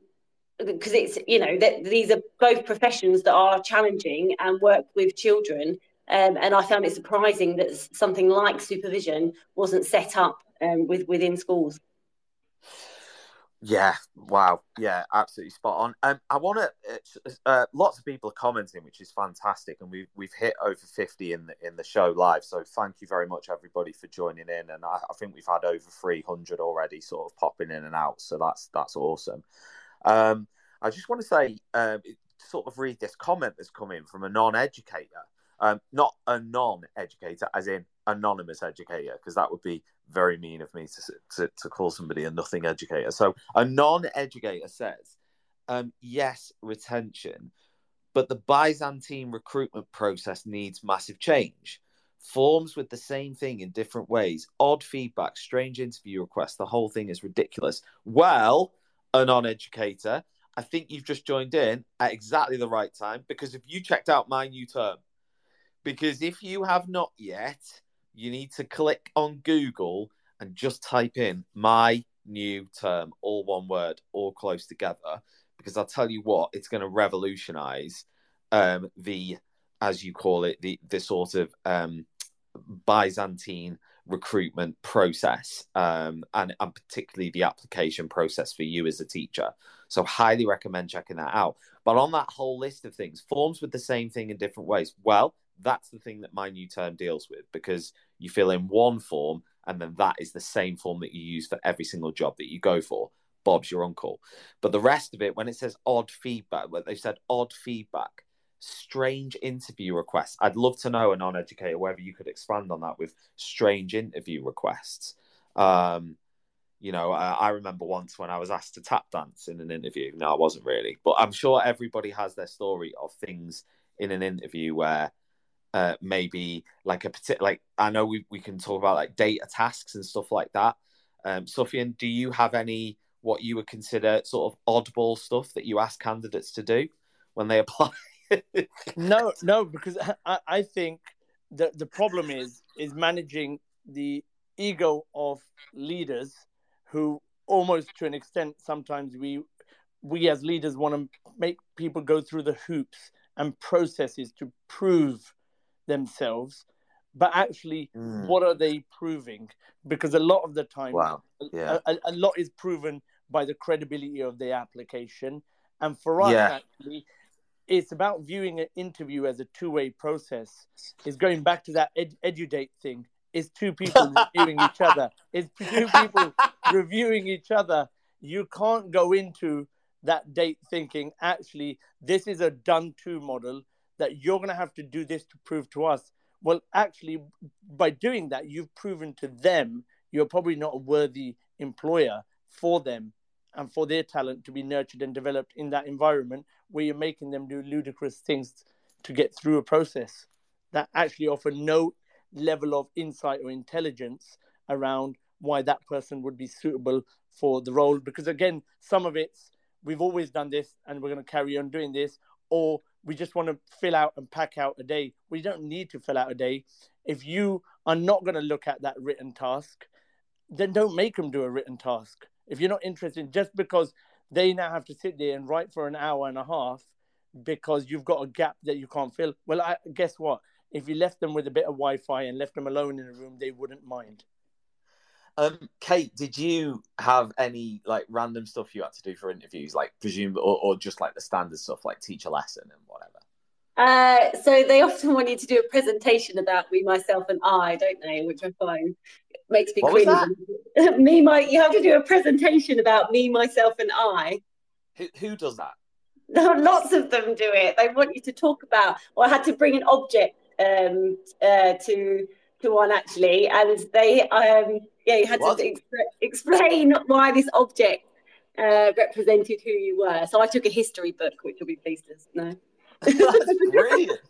Speaker 4: because it's you know that these are both professions that are challenging and work with children um, and I found it surprising that something like supervision wasn't set up um, with within schools.
Speaker 2: Yeah, wow, yeah, absolutely spot on. Um, I want to. Uh, lots of people are commenting, which is fantastic, and we've we've hit over fifty in the in the show live. So thank you very much, everybody, for joining in. And I, I think we've had over three hundred already, sort of popping in and out. So that's that's awesome. Um, I just want to say, it- sort of read this comment that's come in from a non-educator, um, not a non-educator, as in anonymous educator, because that would be very mean of me to, to, to call somebody a nothing educator. So a non-educator says, um, yes, retention, but the Byzantine recruitment process needs massive change. Forms with the same thing in different ways, odd feedback, strange interview requests. The whole thing is ridiculous. Well, a non-educator, I think you've just joined in at exactly the right time because if you checked out MyNewTerm, because if you have not yet, you need to click on Google and just type in my new term, all one word, all close together. Because I'll tell you what, it's going to revolutionize um, the, as you call it, the the sort of um, Byzantine recruitment process, um, and and particularly the application process for you as a teacher. So highly recommend checking that out. But on that whole list of things, forms with the same thing in different ways. Well, that's the thing that MyNewTerm deals with because you fill in one form and then that is the same form that you use for every single job that you go for. Bob's your uncle. But the rest of it, when it says odd feedback, they've said odd feedback, strange interview requests. I'd love to know a non-educator whether you could expand on that with strange interview requests. Um, you know, I, I remember once when I was asked to tap dance in an interview. No, I wasn't really, but I'm sure everybody has their story of things in an interview where uh, maybe like a particular, like I know we, we can talk about like data tasks and stuff like that. Um, Sufian, do you have any what you would consider sort of oddball stuff that you ask candidates to do when they apply?
Speaker 5: No, no, because I, I think the the problem is is managing the ego of leaders who almost to an extent, sometimes we we as leaders want to make people go through the hoops and processes to prove themselves but actually mm. what are they proving because a lot of the time
Speaker 2: wow. yeah.
Speaker 5: a, a, lot is proven by the credibility of the application and for us yeah. actually it's about viewing an interview as a two-way process. It's going back to that ed- edudate thing. It's two people reviewing each other. It's two people reviewing each other. You can't go into that date thinking actually this is a done to model that you're going to have to do this to prove to us. Well actually by doing that you've proven to them you're probably not a worthy employer for them and for their talent to be nurtured and developed in that environment where you're making them do ludicrous things to get through a process that actually offer no level of insight or intelligence around why that person would be suitable for the role because again some of it's we've always done this and we're going to carry on doing this or we just want to fill out and pack out a day. We don't need to fill out a day. If you are not going to look at that written task, then don't make them do a written task. If you're not interested, just because they now have to sit there and write for an hour and a half because you've got a gap that you can't fill, well, I, guess what? If you left them with a bit of Wi Fi and left them alone in a room, they wouldn't mind.
Speaker 2: Um, Kate, did you have any like random stuff you had to do for interviews, like presume, or, or just like the standard stuff, like teach a lesson and whatever?
Speaker 4: Uh, so they often want you to do a presentation about me, myself, and I, don't they? Which I find makes me what cringe. me, my, you have to do a presentation about me, myself, and I.
Speaker 2: Who who does that?
Speaker 4: Lots of them do it. They want you to talk about, or I had to bring an object um, uh, to to one actually, and they um, yeah, you had what? to ex- explain why this object uh, represented who you were. So I took a history book, which will be pleased to know.
Speaker 2: That's brilliant.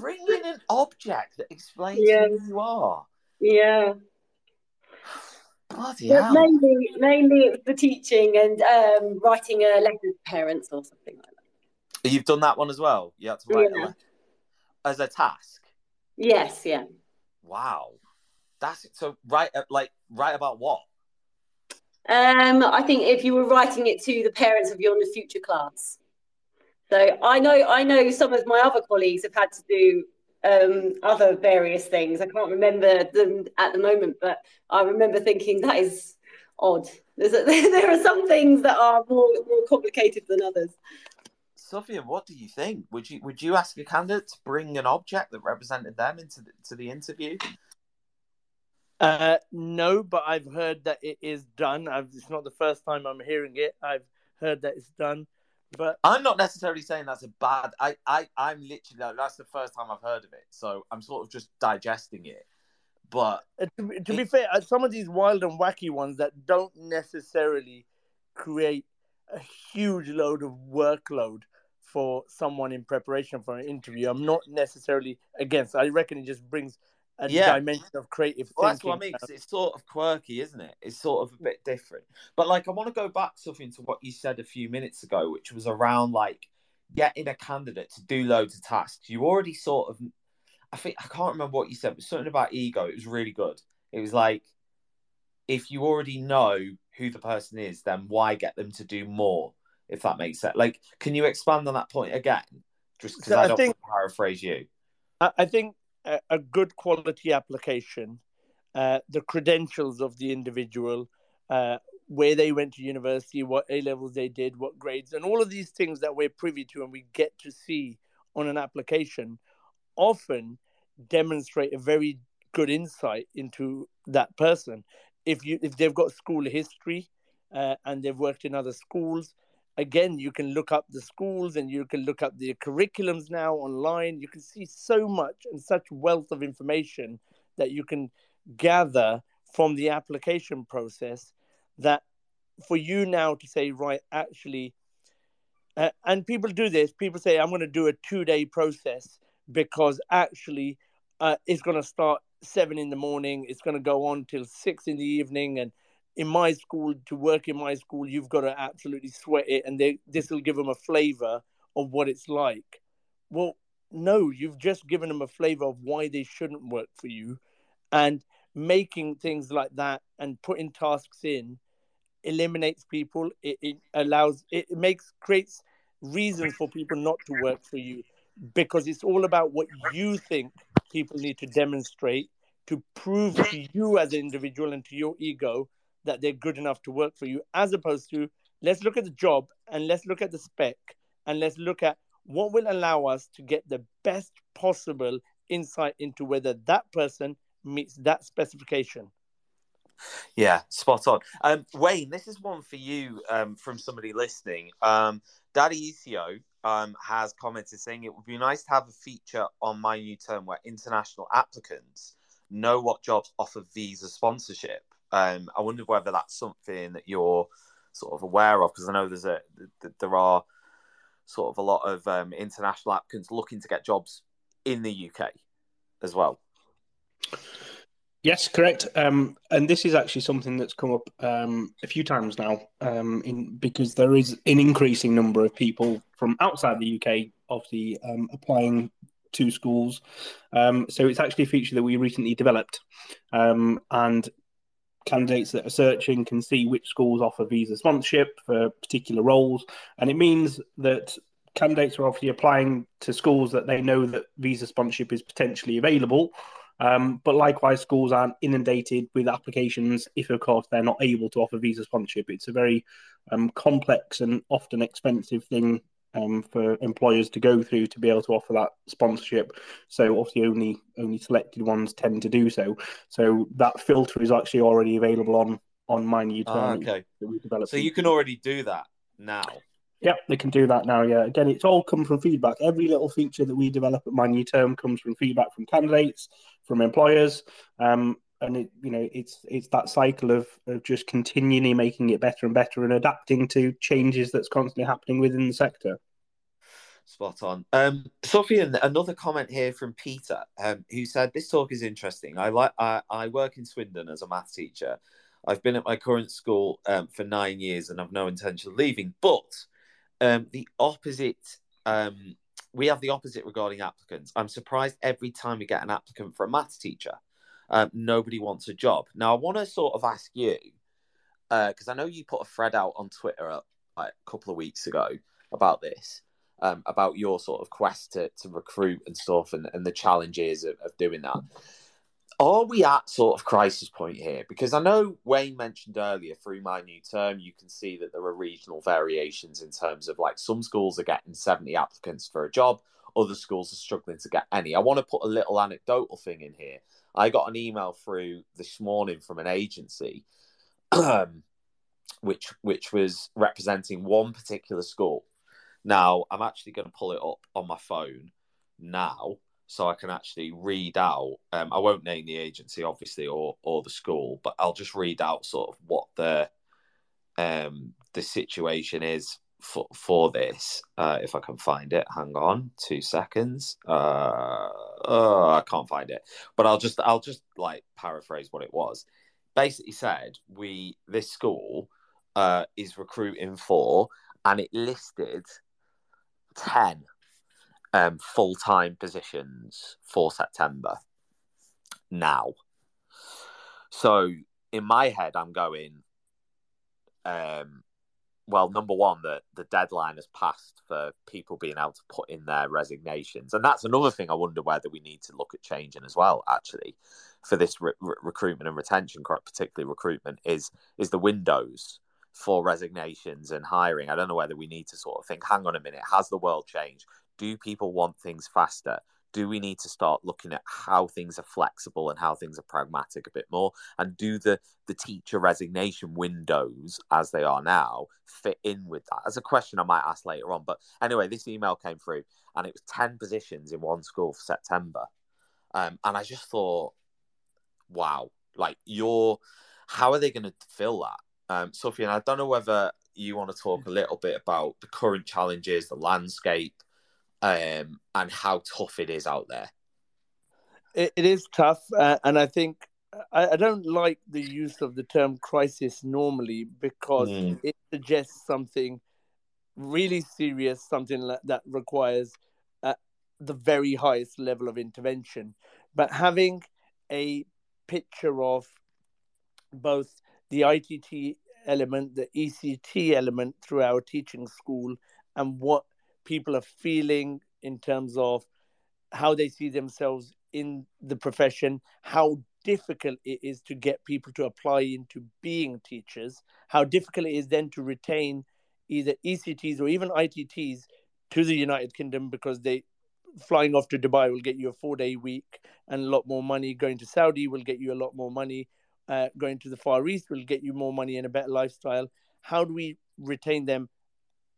Speaker 2: bring in an object that explains yes. who you are.
Speaker 4: Yeah.
Speaker 2: Bloody hell.
Speaker 4: Mainly, mainly it was the teaching and um, writing a letter to parents or something like that.
Speaker 2: You've done that one as well. You had to write yeah. a as a task.
Speaker 4: Yes. Yeah.
Speaker 2: Wow. That's so right. Uh, like write about what?
Speaker 4: Um, I think if you were writing it to the parents of your future class. So I know I know some of my other colleagues have had to do um, other various things. I can't remember them at the moment, but I remember thinking that is odd. A, there are some things that are more more complicated than others.
Speaker 2: Sufian, what do you think? Would you would you ask a candidate to bring an object that represented them into the, to the interview?
Speaker 5: Uh, no, but I've heard that it is done. I've, it's not the first time I'm hearing it. I've heard that it's done. But
Speaker 2: I'm not necessarily saying that's a bad. I, I, I'm literally that's the first time I've heard of it, so I'm sort of just digesting it. But
Speaker 5: uh, to, to it... be fair, uh, some of these wild and wacky ones that don't necessarily create a huge load of workload for someone in preparation for an interview, I'm not necessarily against. I reckon it just brings a yeah. dimension of creative well,
Speaker 2: That's what I mean. it's sort of quirky, isn't it? It's sort of a bit different. But like, I want to go back something to what you said a few minutes ago, which was around like getting a candidate to do loads of tasks. You already sort of, I think I can't remember what you said, but something about ego. It was really good. It was like, if you already know who the person is, then why get them to do more? If that makes sense. Like, can you expand on that point again? Just because so I don't think, paraphrase you.
Speaker 5: I think a, a good quality application, uh, the credentials of the individual, uh, where they went to university, what A levels they did, what grades, and all of these things that we're privy to and we get to see on an application often demonstrate a very good insight into that person. If you if they've got school history uh, and they've worked in other schools, again, you can look up the schools and you can look up the curriculums now online. You can see so much and such wealth of information that you can gather from the application process that for you now to say, right, actually, uh, and people do this, people say, I'm going to do a two day process because actually uh, it's going to start seven in the morning, it's going to go on till six in the evening, and in my school to work in my school you've got to absolutely sweat it and this will give them a flavor of what it's like well no you've just given them a flavor of why they shouldn't work for you and making things like that and putting tasks in eliminates people. It, it allows it makes creates reasons for people not to work for you because it's all about what you think people need to demonstrate to prove to you as an individual and to your ego that they're good enough to work for you, as opposed to let's look at the job and let's look at the spec and let's look at what will allow us to get the best possible insight into whether that person meets that specification.
Speaker 2: Yeah, spot on. Um, Wayne, this is one for you um, from somebody listening. Um, Daddy Isio um, has commented saying it would be nice to have a feature on MyNewTerm where international applicants know what jobs offer visa sponsorship. Um, I wonder whether that's something that you're sort of aware of because I know there's a there are sort of a lot of um, international applicants looking to get jobs in the UK as well.
Speaker 3: Yes, correct. Um, and this is actually something that's come up um, a few times now, um, in, because there is an increasing number of people from outside the UK, obviously um, applying to schools. Um, so it's actually a feature that we recently developed, and candidates that are searching can see which schools offer visa sponsorship for particular roles, and it means that candidates are obviously applying to schools that they know that visa sponsorship is potentially available. Um, but likewise, schools aren't inundated with applications if, of course, they're not able to offer visa sponsorship. It's a very um, complex and often expensive thing um, for employers to go through to be able to offer that sponsorship. So obviously, only only selected ones tend to do so. So that filter is actually already available on on MyNewTerm. Ah,
Speaker 2: okay. So you can already do that now.
Speaker 3: Yeah, they can do that now. Yeah, again, it's all come from feedback. Every little feature that we develop at MyNewTerm comes from feedback from candidates, from employers, um, and it, you know, it's it's that cycle of, of just continually making it better and better and adapting to changes that's constantly happening within the sector.
Speaker 2: Spot on. Um, Sufian, another comment here from Peter, um, who said this talk is interesting. I like I, I work in Swindon as a math teacher. I've been at my current school um, for nine years and I've no intention of leaving. But um, the opposite, um, we have the opposite regarding applicants. I'm surprised every time we get an applicant for a maths teacher, um, nobody wants a job. Now, I want to sort of ask you because uh, I know you put a thread out on Twitter uh, like, a couple of weeks ago about this um, about your sort of quest to, to recruit and stuff and, and the challenges of, of doing that. Are we at sort of crisis point here? Because I know Wayne mentioned earlier through MyNewTerm, you can see that there are regional variations in terms of like some schools are getting 70 applicants for a job, other schools are struggling to get any. I want to put a little anecdotal thing in here. I got an email through this morning from an agency um, which which was representing one particular school now, I'm actually going to pull it up on my phone now so I can actually read out. Um, I won't name the agency, obviously, or or the school, but I'll just read out sort of what the um, the situation is for for this. Uh, if I can find it, hang on two seconds. Uh, oh, I can't find it, but I'll just I'll just like paraphrase what it was. Basically, said we this school uh, is recruiting for, and it listed 10 um, full time positions for September now. So in my head, I'm going, um, well, number one, that the deadline has passed for people being able to put in their resignations, and that's another thing. I wonder whether we need to look at changing as well. Actually, for this re- re- recruitment and retention, particularly recruitment, is is the windows for resignations and hiring. I don't know whether we need to sort of think, hang on a minute, has the world changed? Do people want things faster? Do we need to start looking at how things are flexible and how things are pragmatic a bit more? And do the, the teacher resignation windows as they are now fit in with that? As a question I might ask later on. But anyway, this email came through and it was 10 positions in one school for September. Um, and I just thought, wow, like you're, how are they going to fill that? Um, Sufian, I don't know whether you want to talk a little bit about the current challenges, the landscape, um, and how tough it is out there.
Speaker 5: it, it is tough, uh, and I think I, I, don't like the use of the term crisis normally because mm. it suggests something really serious, something like that requires uh, the very highest level of intervention. But having a picture of both the ITT element, the ECT element through our teaching school, and what people are feeling in terms of how they see themselves in the profession, how difficult it is to get people to apply into being teachers, how difficult it is then to retain either ECTs or even ITTs to the United Kingdom because they flying off to Dubai will get you a four day week and a lot more money. Going to Saudi will get you a lot more money. Uh, going to the Far East will get you more money and a better lifestyle. How do we retain them?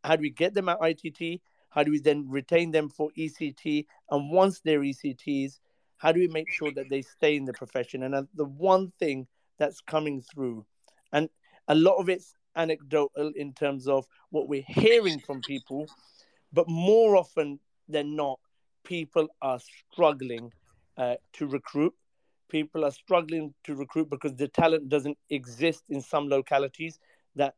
Speaker 5: How do we get them at ITT? How do we then retain them for ECT? And once they're ECTs, how do we make sure that they stay in the profession? And uh, the one thing that's coming through, and a lot of it's anecdotal in terms of what we're hearing from people, but more often than not, people are struggling uh, to recruit. People are struggling to recruit because the talent doesn't exist in some localities. That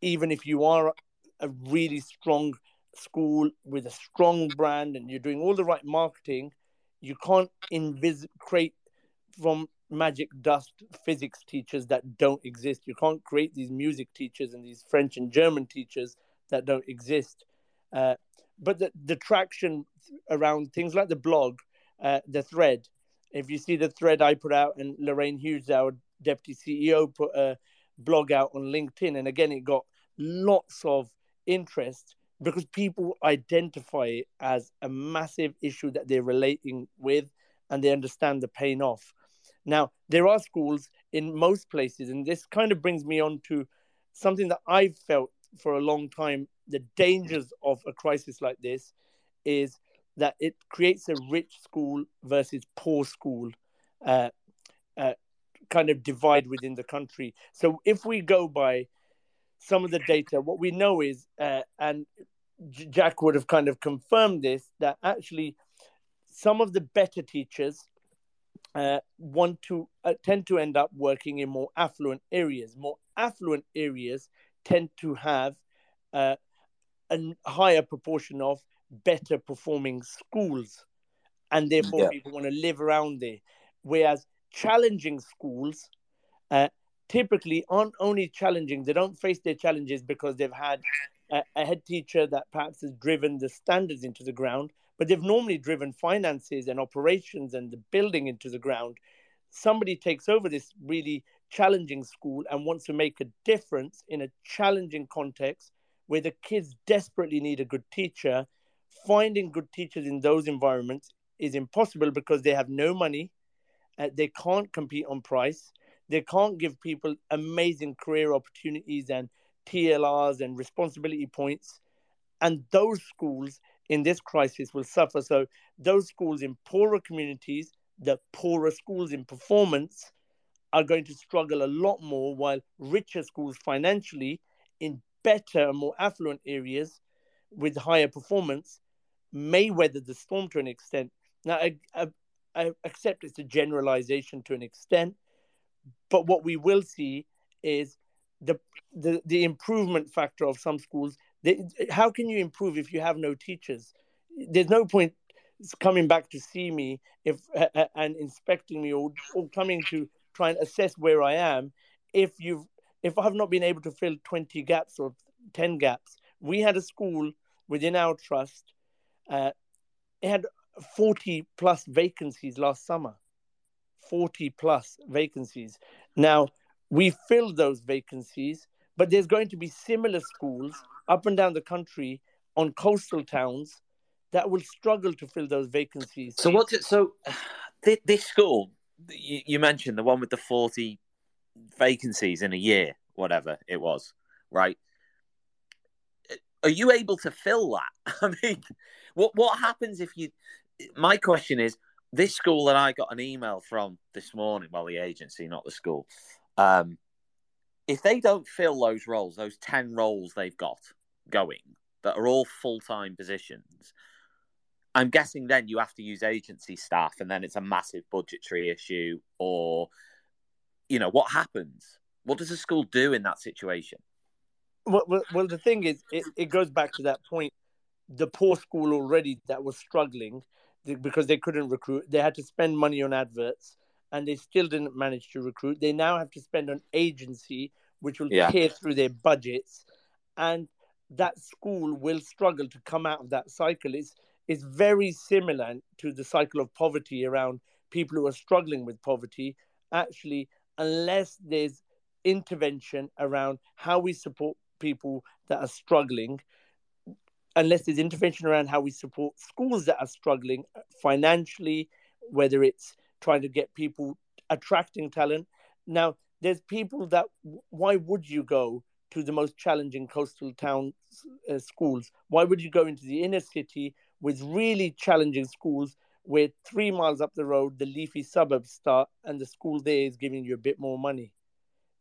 Speaker 5: even if you are a really strong school with a strong brand and you're doing all the right marketing, you can't invis- create from magic dust physics teachers that don't exist. You can't create these music teachers and these French and German teachers that don't exist. Uh, but the, the traction around things like the blog, uh, the thread, if you see the thread I put out and Lorraine Hughes, our deputy CEO, put a blog out on LinkedIn, and again, it got lots of interest because people identify it as a massive issue that they're relating with and they understand the pain of. Now, there are schools in most places, and this kind of brings me on to something that I've felt for a long time the dangers of a crisis like this is that it creates a rich school versus poor school uh, uh, kind of divide within the country. So if we go by some of the data, what we know is, uh, and Jack would have kind of confirmed this, that actually some of the better teachers uh, want to uh, tend to end up working in more affluent areas. More affluent areas tend to have uh, a higher proportion of better performing schools, and therefore yeah. people want to live around there. Whereas challenging schools uh, typically aren't only challenging; they don't face their challenges because they've had a, a head teacher that perhaps has driven the standards into the ground, but they've normally driven finances and operations and the building into the ground. Somebody takes over this really challenging school and wants to make a difference in a challenging context where the kids desperately need a good teacher. Finding good teachers in those environments is impossible because they have no money, uh, they can't compete on price, they can't give people amazing career opportunities and TLRs and responsibility points. And those schools in this crisis will suffer. So, those schools in poorer communities, the poorer schools in performance, are going to struggle a lot more, while richer schools financially in better, more affluent areas with higher performance may weather the storm to an extent. Now, I, I, I accept it's a generalization to an extent, but what we will see is the the, the improvement factor of some schools. How can you improve if you have no teachers? There's no point coming back to see me if uh, and inspecting me or, or coming to try and assess where I am if you've if I've not been able to fill 20 gaps or 10 gaps. We had a school within our trust. Uh, it had 40 plus vacancies last summer. 40 plus vacancies. Now, we filled those vacancies, but there's going to be similar schools up and down the country on coastal towns that will struggle to fill those vacancies.
Speaker 2: So what's it? So this school you mentioned the one with the forty vacancies in a year, whatever it was, right? Are you able to fill that? I mean, what what happens if you? My question is, this school that I got an email from this morning, well, the agency, not the school, um, if they don't fill those roles, those 10 roles they've got going that are all full time positions, I'm guessing then you have to use agency staff and then it's a massive budgetary issue or, you know, what happens? What does a school do in that situation?
Speaker 5: Well, well, well the thing is, it, it goes back to that point. The poor school already that was struggling because they couldn't recruit, they had to spend money on adverts and they still didn't manage to recruit. They now have to spend on agency, which will yeah. tear through their budgets, and that school will struggle to come out of that cycle. It's, it's very similar to the cycle of poverty around people who are struggling with poverty. Actually, unless there's intervention around how we support people that are struggling, unless there's intervention around how we support schools that are struggling financially, whether it's trying to get people attracting talent. Now, there's people that, why would you go to the most challenging coastal town uh, schools? Why would you go into the inner city with really challenging schools where three miles up the road, the leafy suburbs start and the school there is giving you a bit more money?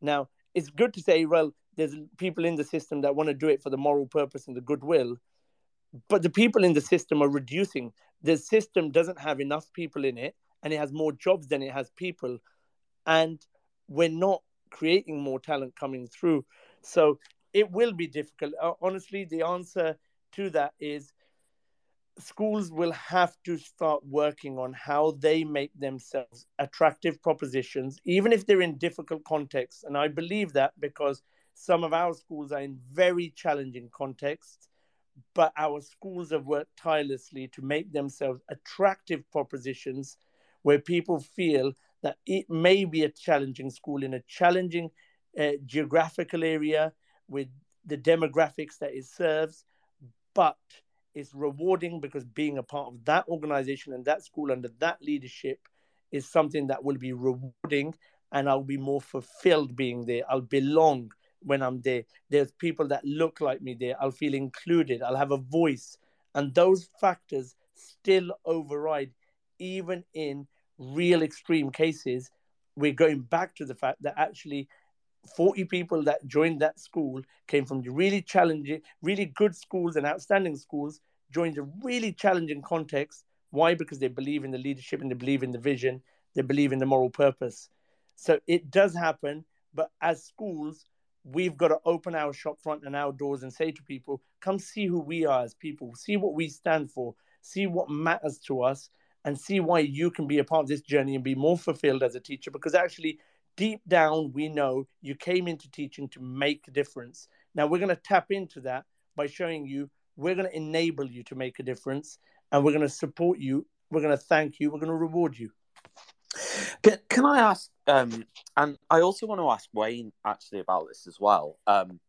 Speaker 5: Now, it's good to say, well, there's people in the system that want to do it for the moral purpose and the goodwill, but the people in the system are reducing. The system doesn't have enough people in it, and it has more jobs than it has people, and we're not creating more talent coming through. So it will be difficult. Honestly, the answer to that is schools will have to start working on how they make themselves attractive propositions, even if they're in difficult contexts. And I believe that because some of our schools are in very challenging contexts, but our schools have worked tirelessly to make themselves attractive propositions where people feel that it may be a challenging school in a challenging uh, geographical area with the demographics that it serves, but it's rewarding because being a part of that organization and that school under that leadership is something that will be rewarding and I'll be more fulfilled being there. I'll belong when I'm there. There's people that look like me there. I'll feel included. I'll have a voice. And those factors still override, even in real extreme cases. We're going back to the fact that actually 40 people that joined that school came from really challenging, really good schools and outstanding schools, joined a really challenging context. Why? Because they believe in the leadership and they believe in the vision, they believe in the moral purpose. So it does happen, but as schools, we've got to open our shop front and our doors and say to people, come see who we are as people, see what we stand for, see what matters to us, and see why you can be a part of this journey and be more fulfilled as a teacher. Because actually, deep down, we know you came into teaching to make a difference. Now, we're going to tap into that by showing you we're going to enable you to make a difference and we're going to support you. We're going to thank you. We're going to reward you.
Speaker 2: Can, can I ask, um, and I also want to ask Wayne actually about this as well. Um,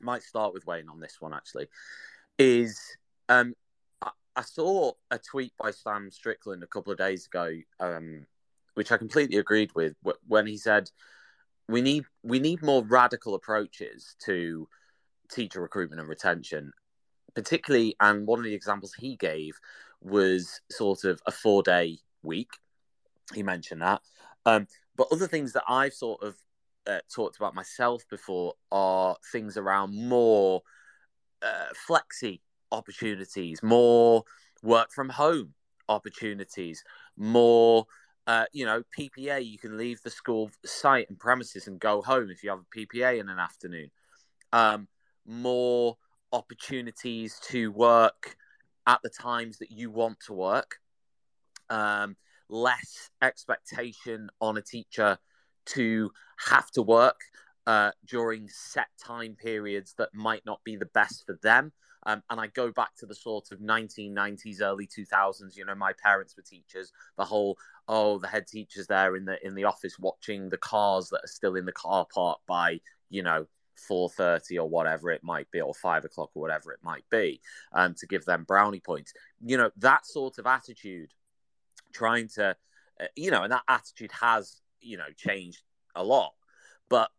Speaker 2: might start with Wayne on this one actually. Is um, I, I saw a tweet by Sam Strickland a couple of days ago, um, which I completely agreed with when he said we need we need more radical approaches to teacher recruitment and retention particularly and one of the examples he gave was sort of a four day week he mentioned that um, but other things that i've sort of uh, talked about myself before are things around more uh, flexi opportunities more work from home opportunities more uh, you know, PPA, you can leave the school site and premises and go home if you have a PPA in an afternoon. Um, more opportunities to work at the times that you want to work. Um, less expectation on a teacher to have to work uh, during set time periods that might not be the best for them. Um, and I go back to the sort of 1990s, early 2000s. You know, my parents were teachers. The whole oh, the head teacher's there in the in the office watching the cars that are still in the car park by you know 4.30 or whatever it might be or 5 o'clock or whatever it might be um, to give them brownie points you know that sort of attitude trying to uh, you know and that attitude has you know changed a lot but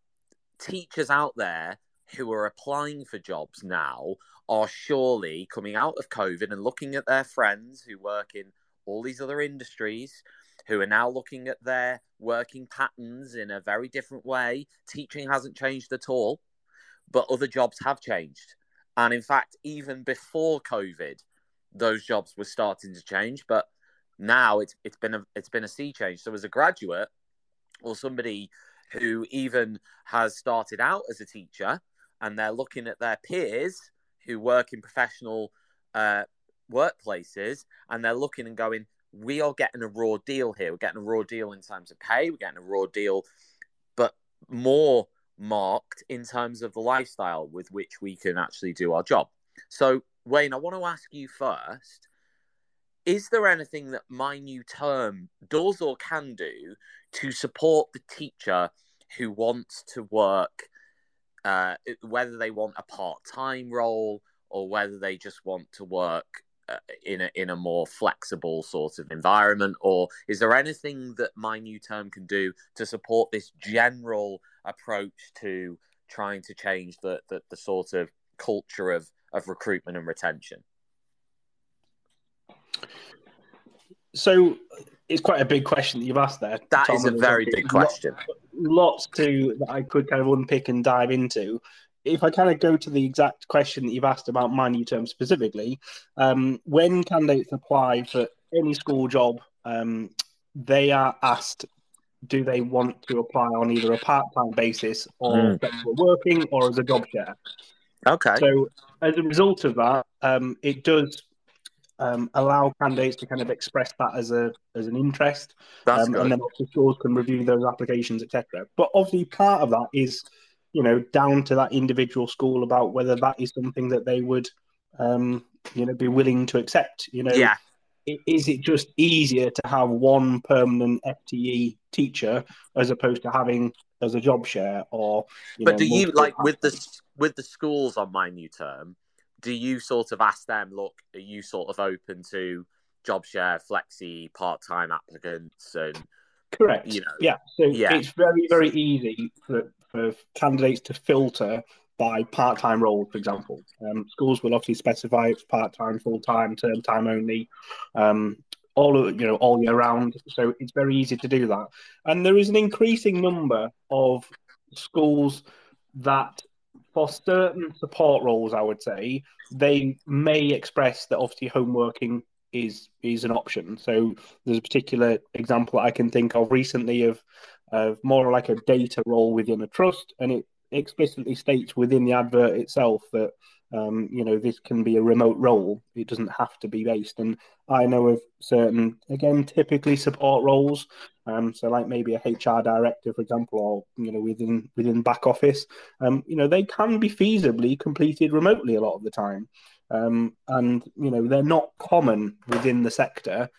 Speaker 2: teachers out there who are applying for jobs now are surely coming out of covid and looking at their friends who work in all these other industries who are now looking at their working patterns in a very different way. Teaching hasn't changed at all, but other jobs have changed. And in fact, even before COVID, those jobs were starting to change. But now it's it's been a it's been a sea change. So as a graduate or somebody who even has started out as a teacher and they're looking at their peers who work in professional uh, workplaces and they're looking and going, we are getting a raw deal here. We're getting a raw deal in terms of pay. We're getting a raw deal, but more marked in terms of the lifestyle with which we can actually do our job. So, Wayne, I want to ask you first is there anything that MyNewTerm does or can do to support the teacher who wants to work, uh, whether they want a part time role or whether they just want to work uh, in a in a more flexible sort of environment? Or is there anything that MyNewTerm can do to support this general approach to trying to change the the, the sort of culture of of recruitment and retention
Speaker 3: so it's quite a big question that you've asked there
Speaker 2: That Tom, is a very big question
Speaker 3: lots, lots to that i could kind of unpick and dive into if I kind of go to the exact question that you've asked about MyNewTerm specifically, um, when candidates apply for any school job, um, they are asked do they want to apply on either a part-time basis or mm. working or as a job share.
Speaker 2: Okay.
Speaker 3: So as a result of that, um, it does um, allow candidates to kind of express that as a as an interest, um, and then the schools can review those applications, etc. But obviously, part of that is you know, down to that individual school about whether that is something that they would, um, you know, be willing to accept. You know,
Speaker 2: yeah.
Speaker 3: Is it just easier to have one permanent FTE teacher as opposed to having as a job share or?
Speaker 2: but know, do you like with the with the schools on MyNewTerm? Do you sort of ask them, look, are you sort of open to job share, flexi, part time applicants, and
Speaker 3: Correct. You know, yeah. So yeah. it's very, very easy for, for candidates to filter by part-time role, for example. Um, schools will obviously specify it's part-time, full-time, term time only, um, all you know, all year round. So it's very easy to do that. And there is an increasing number of schools that, for certain support roles, I would say, they may express that obviously home working is is an option. So there's a particular example I can think of recently of of more like a data role within a trust, and it explicitly states within the advert itself that um, you know this can be a remote role. It doesn't have to be based. And I know of certain, again, typically support roles. Um, so like maybe a HR director, for example, or you know within within back office. Um, you know they can be feasibly completed remotely a lot of the time. Um, and you know they're not common within the sector,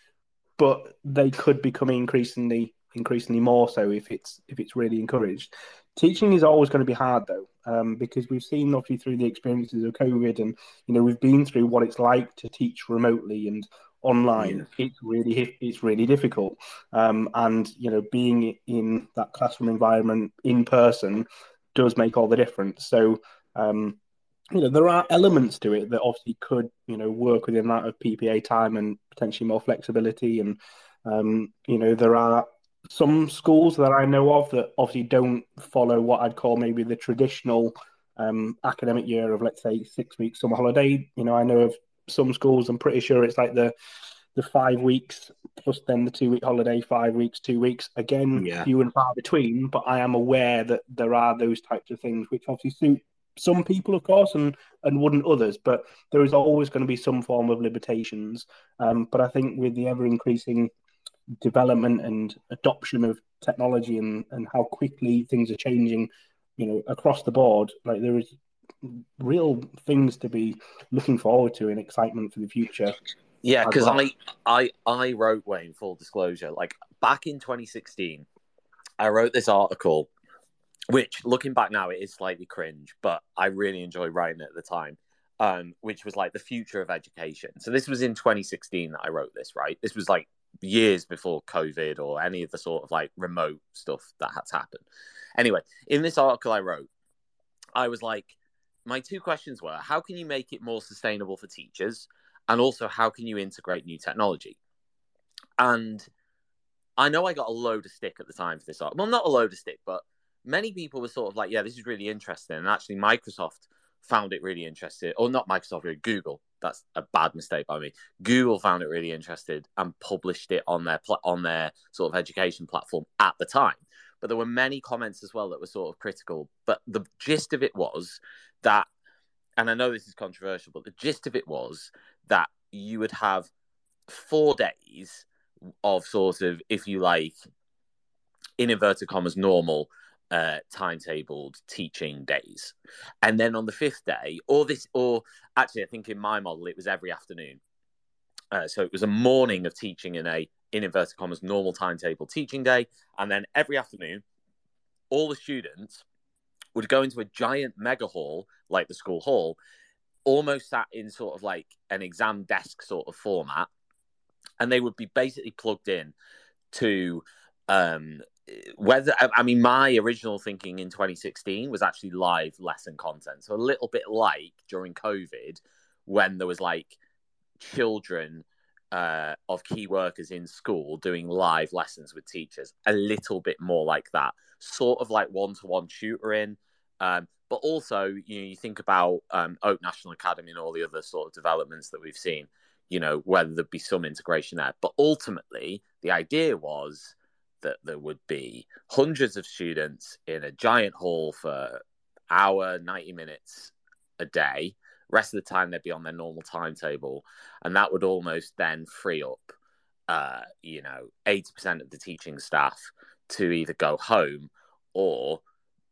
Speaker 3: but they could become increasingly increasingly more so if it's if it's really encouraged. Teaching is always going to be hard though, um, because we've seen obviously through the experiences of COVID, and you know we've been through what it's like to teach remotely and online. Yeah. It's really it's really difficult, um, and you know being in that classroom environment in person does make all the difference. So. Um, you know, there are elements to it that obviously could, you know, work within that of PPA time and potentially more flexibility. And, um, you know, there are some schools that I know of that obviously don't follow what I'd call maybe the traditional um, academic year of, let's say, six weeks summer holiday. You know, I know of some schools, I'm pretty sure it's like the, the five weeks plus then the two week holiday, five weeks, two weeks. Again, yeah. few and far between, but I am aware that there are those types of things which obviously suit some people, of course, and and wouldn't others. But there is always going to be some form of limitations. Um, but I think with the ever increasing development and adoption of technology and and how quickly things are changing, you know, across the board, like there is real things to be looking forward to and excitement for the future.
Speaker 2: Yeah, because well. I I I wrote Wayne full disclosure like back in 2016, I wrote this article which looking back now it is slightly cringe but i really enjoyed writing it at the time um, which was like the future of education so this was in 2016 that i wrote this right this was like years before covid or any of the sort of like remote stuff that had to happen anyway in this article i wrote i was like my two questions were how can you make it more sustainable for teachers? And also how can you integrate new technology? And i know i got a load of stick at the time for this article. Well not a load of stick but many people were sort of like, yeah, this is really interesting. And actually, Microsoft found it really interesting, or not Microsoft, Google. That's a bad mistake by me. Google found it really interested and published it on their pl- on their sort of education platform at the time. But there were many comments as well that were sort of critical. But the gist of it was that, and I know this is controversial, but the gist of it was that you would have four days of sort of, if you like, in inverted commas, normal uh, timetabled teaching days, and then on the fifth day, or this, or actually, I think in my model it was every afternoon. Uh, so it was a morning of teaching in a in inverted commas normal timetable teaching day, and then every afternoon, all the students would go into a giant mega hall like the school hall, almost sat in sort of like an exam desk sort of format, and they would be basically plugged in to um, whether I mean my original thinking in 2016 was actually live lesson content, so a little bit like during COVID when there was like children uh, of key workers in school doing live lessons with teachers, a little bit more like that, sort of like one to one tutoring. Um, but also, you know, you think about um, Oak National Academy and all the other sort of developments that we've seen. You know, whether there'd be some integration there, but ultimately, the idea was that there would be hundreds of students in a giant hall for hour 90 minutes a day. Rest of the time they'd be on their normal timetable and that would almost then free up uh, you know 80% of the teaching staff to either go home or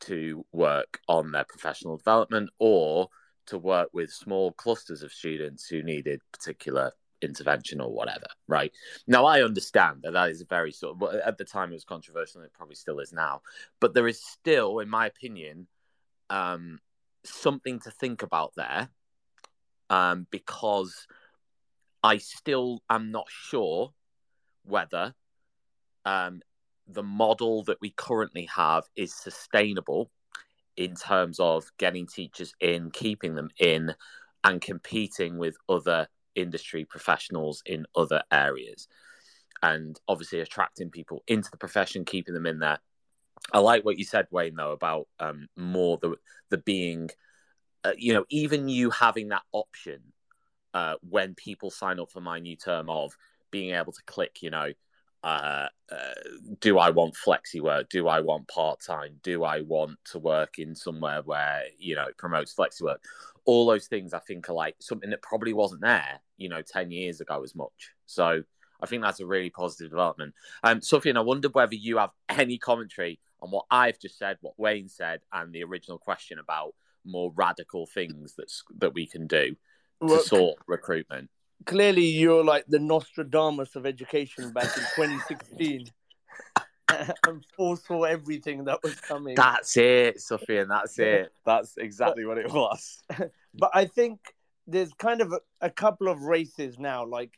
Speaker 2: to work on their professional development or to work with small clusters of students who needed particular intervention or whatever, right? Now, I understand that that is very sort of, at the time it was controversial and it probably still is now, but there is still, in my opinion, um, something to think about there um, because I still am not sure whether um, the model that we currently have is sustainable in terms of getting teachers in, keeping them in, and competing with other industry professionals in other areas. And obviously, attracting people into the profession, keeping them in there. I like what you said, Wayne, though, about um, more the the being, uh, you know, even you having that option uh, when people sign up for MyNewTerm of being able to click, you know, uh, uh, do I want flexi work? Do I want part time? Do I want to work in somewhere where you know it promotes flexi work? All those things I think are like something that probably wasn't there, you know, ten years ago as much. So I think that's a really positive development. Um, Sufian, I wonder whether you have any commentary on what I've just said, what Wayne said, and the original question about more radical things that that we can do to sort recruitment
Speaker 5: clearly you're like the Nostradamus of education back in 2016 and foresaw everything that was coming.
Speaker 2: That's it, Sufian. And that's it. That's exactly but, what it was.
Speaker 5: But I think there's kind of a, a couple of races now, like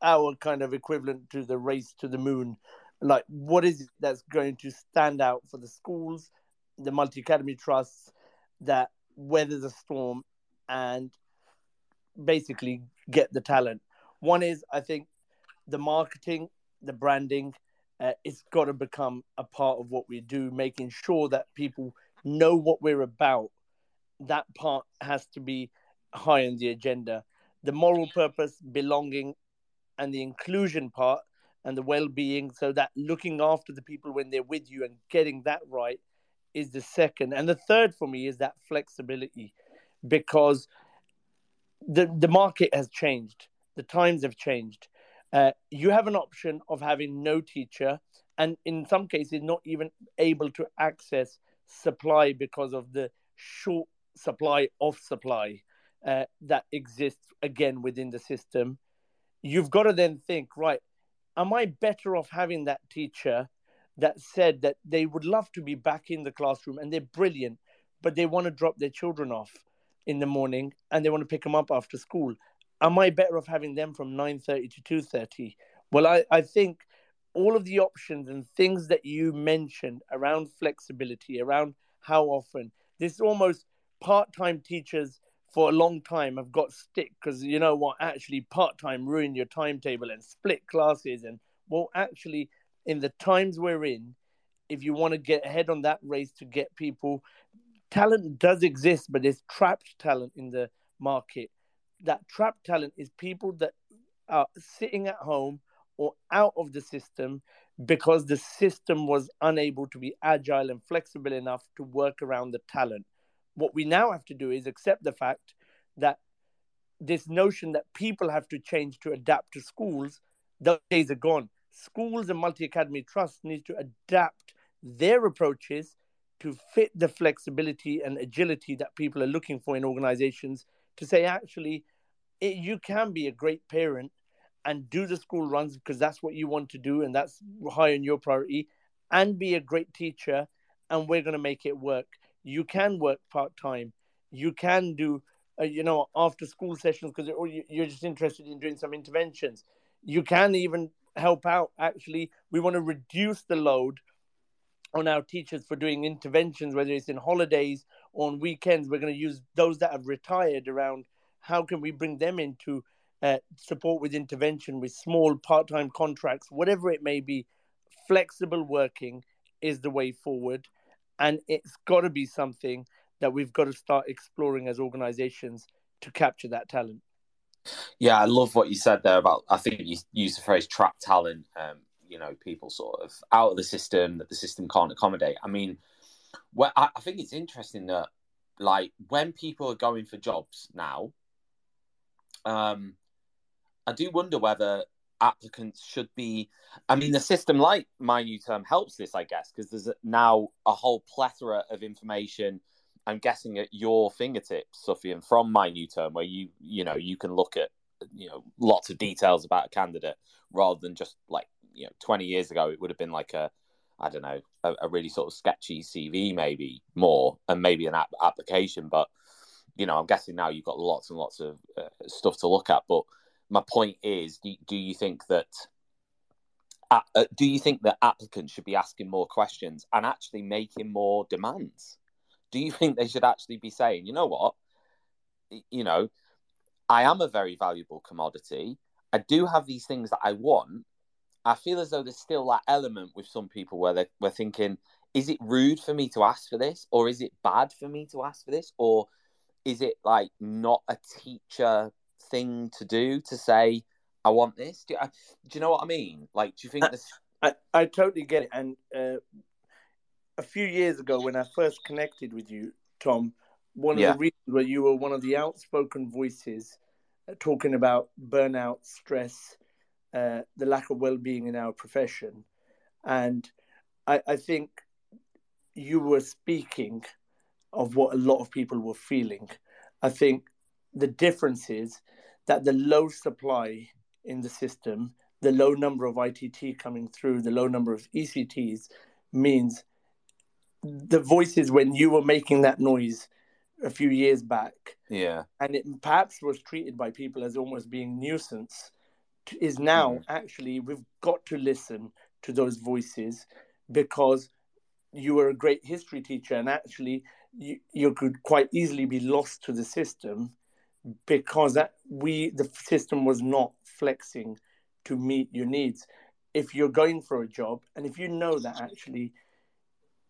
Speaker 5: our kind of equivalent to the race to the moon. Like, what is it that's going to stand out for the schools, the multi academy trusts that weather the storm and basically get the talent. One is, I think, the marketing, the branding, uh, it's got to become a part of what we do, making sure that people know what we're about. That part has to be high on the agenda. The moral purpose, belonging, and the inclusion part and the well-being so that looking after the people when they're with you and getting that right is the second and the third for me is that flexibility because the the market has changed. The times have changed. Uh, you have an option of having no teacher, and in some cases, not even able to access supply because of the short supply of supply uh, that exists again within the system. You've got to then think, right? Am I better off having that teacher that said that they would love to be back in the classroom and they're brilliant, but they want to drop their children off? In the morning and they want to pick them up after school. Am I better off having them from 9.30 to 2.30? Well, I, I think all of the options and things that you mentioned around flexibility, around how often, this almost part-time teachers for a long time have got stick because you know what actually part-time ruin your timetable and split classes and well actually in the times we're in if you want to get ahead on that race to get people talent does exist, but there's trapped talent in the market. That trapped talent is people that are sitting at home or out of the system because the system was unable to be agile and flexible enough to work around the talent. What we now have to do is accept the fact that this notion that people have to change to adapt to schools, those days are gone. Schools and multi academy trusts need to adapt their approaches to fit the flexibility and agility that people are looking for in organizations to say actually it, you can be a great parent and do the school runs because that's what you want to do and that's high on your priority and be a great teacher and we're going to make it work. You can work part-time. You can do uh, you know after school sessions because you're just interested in doing some interventions. You can even help out actually we want to reduce the load on our teachers for doing interventions whether it's in holidays or on weekends. We're going to use those that have retired around how can we bring them into uh, support with intervention with small part-time contracts whatever it may be. Flexible working is the way forward and it's got to be something that we've got to start exploring as organizations to capture that talent.
Speaker 2: Yeah i love what you said there about i think you used the phrase trap talent um, you know people sort of out of the system that the system can't accommodate i mean well I, I think it's interesting that like when people are going for jobs now um I do wonder whether applicants should be. I mean, the system like MyNewTerm helps this, I guess, because there's now a whole plethora of information. I'm guessing at your fingertips, Sufian, and from MyNewTerm, where you you know you can look at you know lots of details about a candidate rather than just like you know 20 years ago it would have been like a I don't know a, a really sort of sketchy CV maybe more and maybe an app- application, but you know I'm guessing now you've got lots and lots of uh, stuff to look at, but my point is, do, do you think that uh, do you think that applicants should be asking more questions and actually making more demands? Do you think they should actually be saying, you know what, you know, I am a very valuable commodity. I do have these things that I want. I feel as though there's still that element with some people where they, we're thinking, is it rude for me to ask for this, or is it bad for me to ask for this, or is it like not a teacher thing to do to say I want this? Do you, do you know what I mean? Like, do you think this?
Speaker 5: I, I totally get it. And uh, a few years ago, when I first connected with you, Tom, one of the reasons where you were one of the outspoken voices uh, talking about burnout, stress, uh, the lack of well-being in our profession, and I, I think you were speaking of what a lot of people were feeling. I think the difference is that the low supply in the system, the low number of ITT coming through, the low number of ECTs means the voices when you were making that noise a few years back.
Speaker 2: Yeah.
Speaker 5: And it perhaps was treated by people as almost being nuisance is now mm. actually we've got to listen to those voices because you were a great history teacher and actually you, you could quite easily be lost to the system because that we the system was not flexing to meet your needs if you're going for a job and if you know that actually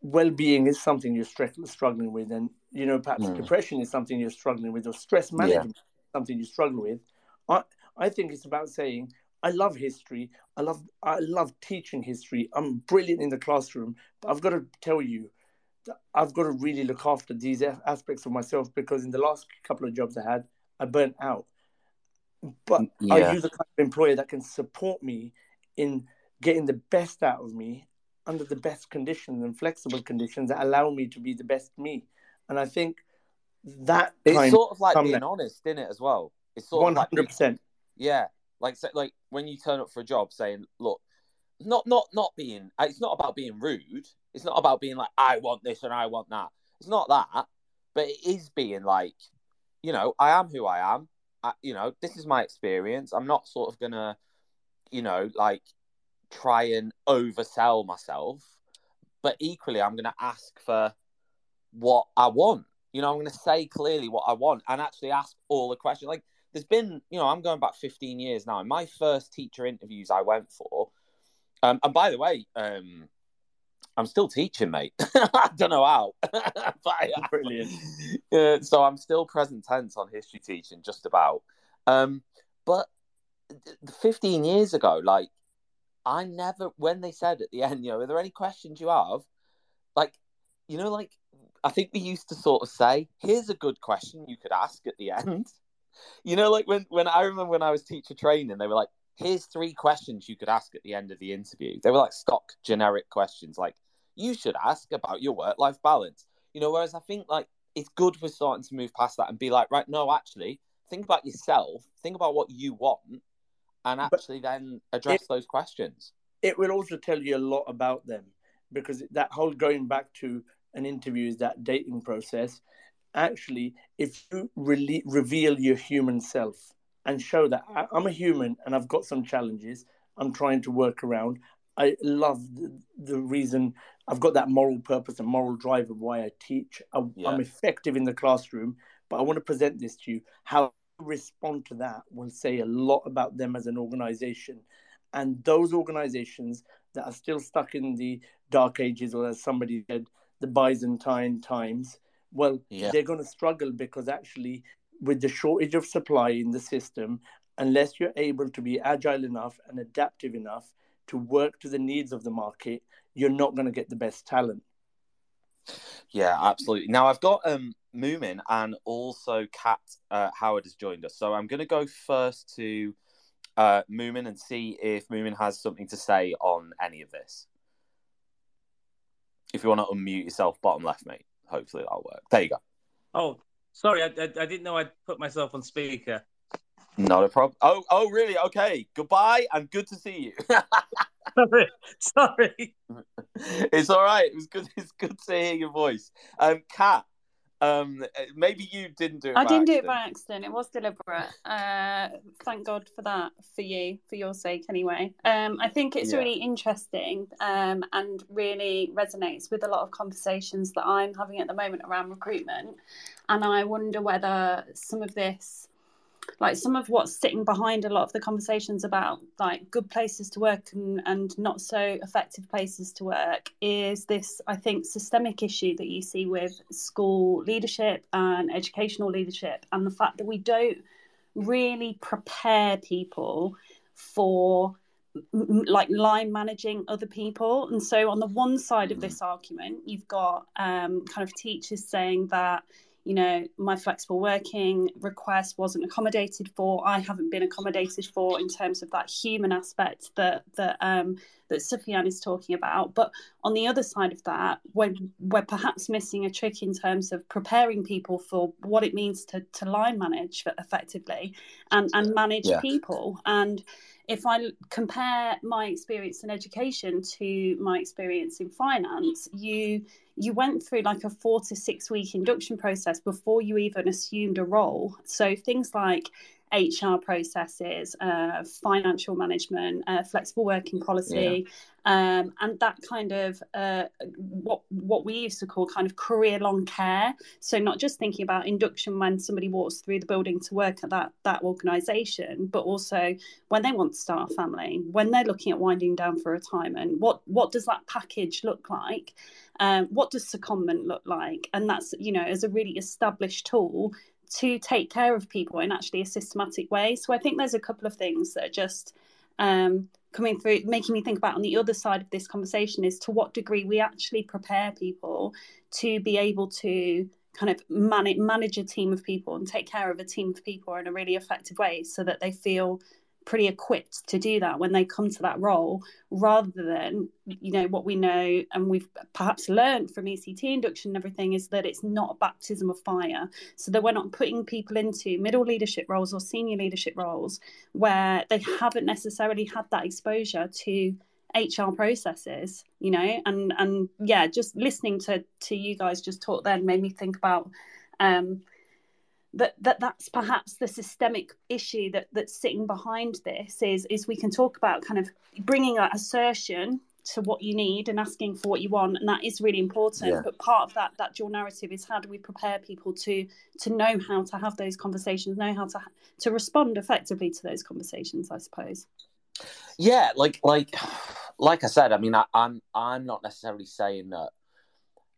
Speaker 5: well-being is something you're struggling with and you know perhaps mm. depression is something you're struggling with or stress management yeah. something you struggle with i i think it's about saying i love history i love i love teaching history i'm brilliant in the classroom but i've got to tell you I've got to really look after these aspects of myself because in the last couple of jobs I had, I burnt out. But yeah. are you the kind of employer that can support me in getting the best out of me under the best conditions and flexible conditions that allow me to be the best me? And I think that
Speaker 2: it's sort of like being there. honest, isn't it? As well, it's sort 100%. of
Speaker 5: like percent.
Speaker 2: Yeah, like so, like when you turn up for a job, saying, "Look, not not not being. Uh, it's not about being rude. It's not about being like I want this and I want that. It's not that, but it is being like, you know, I am who I am. I, you know, this is my experience. I'm not sort of gonna, you know, like try and oversell myself, but equally, I'm gonna ask for what I want. You know, I'm gonna say clearly what I want and actually ask all the questions. Like, there's been, you know, I'm going back 15 years now. In my first teacher interviews I went for, um, and by the way, um, I'm still teaching, mate. I don't know how. but
Speaker 5: Brilliant.
Speaker 2: Yeah, so I'm still present tense on history teaching, just about. Um, but 15 years ago, like, I never, when they said at the end, you know, are there any questions you have? Like, you know, like, I think we used to sort of say, here's a good question you could ask at the end. You know, like when, when I remember when I was teacher training, they were like, here's three questions you could ask at the end of the interview. They were like stock generic questions, like, you should ask about your work life balance. You know, whereas I think like it's good we're starting to move past that and be like, right, no, actually, think about yourself, think about what you want, and actually but then address it, those questions.
Speaker 5: It will also tell you a lot about them because that whole going back to an interview is that dating process. Actually, if you really reveal your human self and show that I'm a human and I've got some challenges, I'm trying to work around. I love the, the reason I've got that moral purpose and moral drive of why I teach. I, yeah. I'm effective in the classroom, but I want to present this to you. How respond to that will say a lot about them as an organization. And those organizations that are still stuck in the dark ages, or as somebody said, the Byzantine times, well, yeah. they're going to struggle because actually, with the shortage of supply in the system, unless you're able to be agile enough and adaptive enough to work to the needs of the market, you're not going to get the best talent.
Speaker 2: Yeah, absolutely. Now I've got um Moomin and also Kat uh, Howard has joined us. So I'm going to go first to uh, Moomin and see if Moomin has something to say on any of this. If you want to unmute yourself, bottom left, mate. Hopefully that'll work. There you go.
Speaker 6: Oh, sorry, I, I, I didn't know I'd put myself on speaker.
Speaker 2: Not a problem. Oh, oh, really? Okay. Goodbye, and good to see you.
Speaker 6: sorry, sorry.
Speaker 2: It's all right. It was good. It's good to hear your voice. Um, Kat, um, maybe you didn't do it.
Speaker 7: I
Speaker 2: didn't
Speaker 7: accident. do it by accident. It was deliberate. Uh, thank God for that, for you, for your sake, anyway. Um, I think it's yeah. really interesting um, and really resonates with a lot of conversations that I'm having at the moment around recruitment. And I wonder whether some of this like some of what's sitting behind a lot of the conversations about like good places to work and, and not so effective places to work is this i think systemic issue that you see with school leadership and educational leadership and the fact that we don't really prepare people for like line managing other people. And so on the one side of this argument you've got um, kind of teachers saying that you know, my flexible working request wasn't accommodated for. I haven't been accommodated for in terms of that human aspect that that um, that Sufian is talking about. But on the other side of that, we're, we're perhaps missing a trick in terms of preparing people for what it means to, to line manage effectively and, and manage yeah. people. And if I compare my experience in education to my experience in finance, you you went through like a four to six week induction process before you even assumed a role. So things like HR processes, uh, financial management, uh, flexible working policy, yeah. um, and that kind of uh, what what we used to call kind of career long care. So not just thinking about induction when somebody walks through the building to work at that that organisation, but also when they want to start a family, when they're looking at winding down for retirement. What what does that package look like? Um, what does secondment look like? And that's you know as a really established tool to take care of people in actually a systematic way. So I think there's a couple of things that are just um, coming through, making me think about on the other side of this conversation is to what degree we actually prepare people to be able to kind of manage manage a team of people and take care of a team of people in a really effective way so that they feel pretty equipped to do that when they come to that role rather than you know what we know and we've perhaps learned from ECT induction and everything is that it's not a baptism of fire. So that we're not putting people into middle leadership roles or senior leadership roles where they haven't necessarily had that exposure to HR processes you know? And and yeah just listening to to you guys just talk then made me think about um that, that that's perhaps the systemic issue that that's sitting behind this is is we can talk about kind of bringing that assertion to what you need and asking for what you want and that is really important yeah. but part of that that dual narrative is how do we prepare people to to know how to have those conversations know how to to respond effectively to those conversations i suppose
Speaker 2: yeah like like like i said i mean I, i'm i'm not necessarily saying that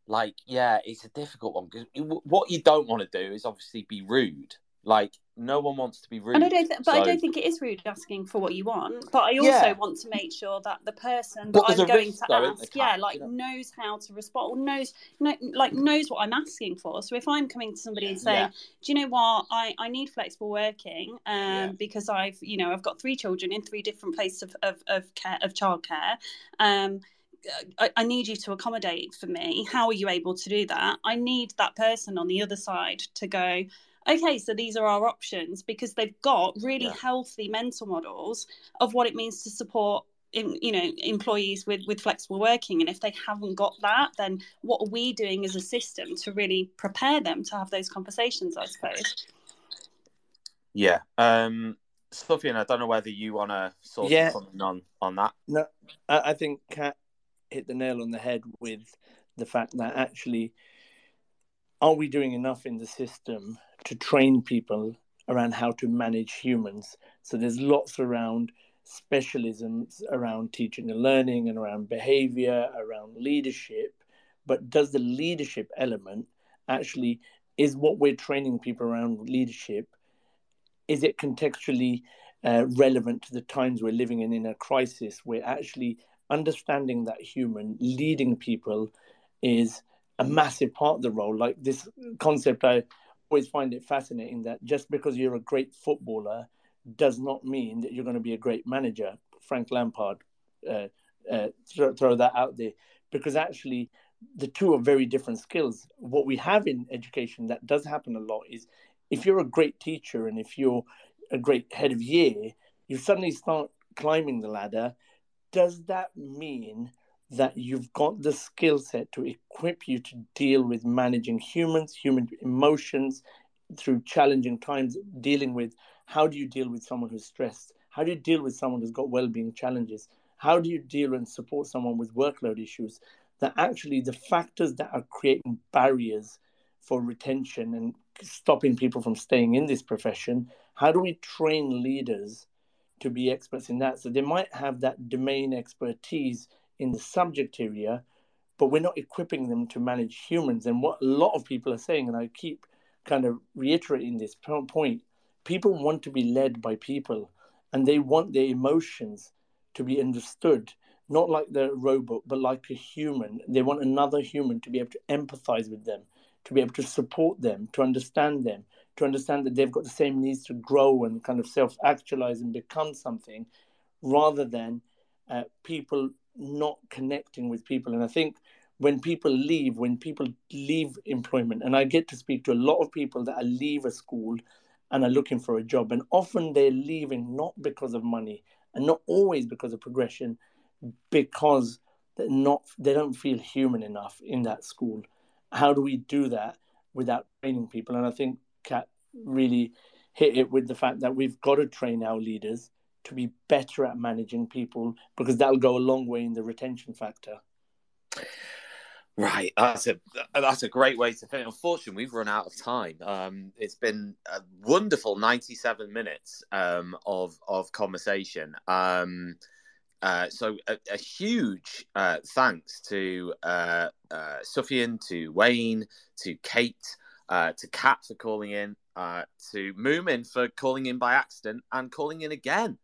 Speaker 2: like yeah it's a difficult one because what you don't want to do is obviously be rude like no one wants to be rude.
Speaker 7: And I don't, th- but so... I don't think it is rude asking for what you want. But I also yeah. want to make sure that the person that I'm going to though, ask, yeah, like you know? knows how to respond, or knows, know, like knows what I'm asking for. So if I'm coming to somebody and saying, yeah. "Do you know what? I, I need flexible working, um, yeah. because I've, you know, I've got three children in three different places of of, of care of childcare, um." I, I, need you to accommodate for me. How are you able to do that? I need that person on the other side to go, okay, so these are our options because they've got really yeah. healthy mental models of what it means to support in, you know employees with with flexible working and if they haven't got that then what are we doing as a system to really prepare them to have those conversations i suppose
Speaker 2: yeah um Sufian, I don't know whether you want to sort yeah. of comment on on that.
Speaker 5: No, I think Kat hit the nail on the head with the fact that actually, are we doing enough in the system to train people around how to manage humans? So there's lots around specialisms around teaching and learning and around behavior, around leadership. But does the leadership element actually is what we're training people around leadership? Is it contextually uh, relevant to the times we're living in in a crisis where actually understanding that human leading people is a massive part of the role. Like this concept, I always find it fascinating that just because you're a great footballer does not mean that you're going to be a great manager. Frank Lampard, uh, uh, throw, throw that out there, because actually the two are very different skills. What we have in education that does happen a lot is if you're a great teacher and if you're a great head of year, you suddenly start climbing the ladder does that mean that you've got the skill set to equip you to deal with managing humans, human emotions through challenging times, dealing with how do you deal with someone who's stressed? How do you deal with someone who's got well-being challenges? How do you deal and support someone with workload issues? That actually the factors that are creating barriers for retention and stopping people from staying in this profession, how do we train leaders to be experts in that. So they might have that domain expertise in the subject area, but we're not equipping them to manage humans. And what a lot of people are saying, and I keep kind of reiterating this point people want to be led by people and they want their emotions to be understood not like the robot but like a human they want another human to be able to empathize with them to be able to support them to understand them to understand that they've got the same needs to grow and kind of self actualize and become something rather than uh, people not connecting with people. And I think when people leave, when people leave employment, and I get to speak to a lot of people that leave a school and are looking for a job, and often they're leaving not because of money and not always because of progression, because they're not they don't feel human enough in that school. How do we do that without training people? And I think Kat really hit it with the fact that we've got to train our leaders to be better at managing people because that'll go a long way in the retention factor.
Speaker 2: Right, that's a that's a great way to finish. Unfortunately, we've run out of time. Um, it's been a wonderful ninety-seven minutes um, of of conversation. Um, uh, so a, a huge uh, thanks to uh, uh to Wayne, to Kate, uh, to Kat for calling in, uh, to Moomin for calling in by accident and calling in again,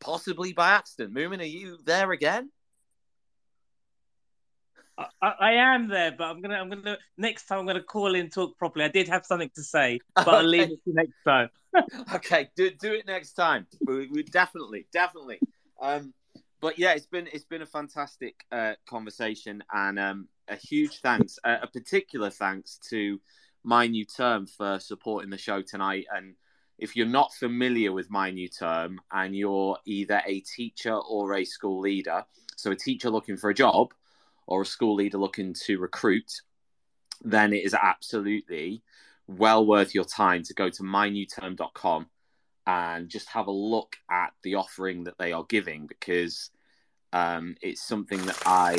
Speaker 2: possibly by accident. Moomin, are you there again?
Speaker 6: I, I, am there, but I'm gonna, I'm gonna next time I'm gonna call in talk properly. I did have something to say, but okay. I'll leave it to next time.
Speaker 2: okay, do do it next time. We, we definitely, definitely. Um, but yeah, it's been it's been a fantastic uh, conversation, and um, a huge thanks, uh, a particular thanks to MyNewTerm for supporting the show tonight. And if you're not familiar with MyNewTerm and you're either a teacher or a school leader, so a teacher looking for a job or a school leader looking to recruit, then it is absolutely well worth your time to go to mynewterm.com and just have a look at the offering that they are giving because um, it's something that I.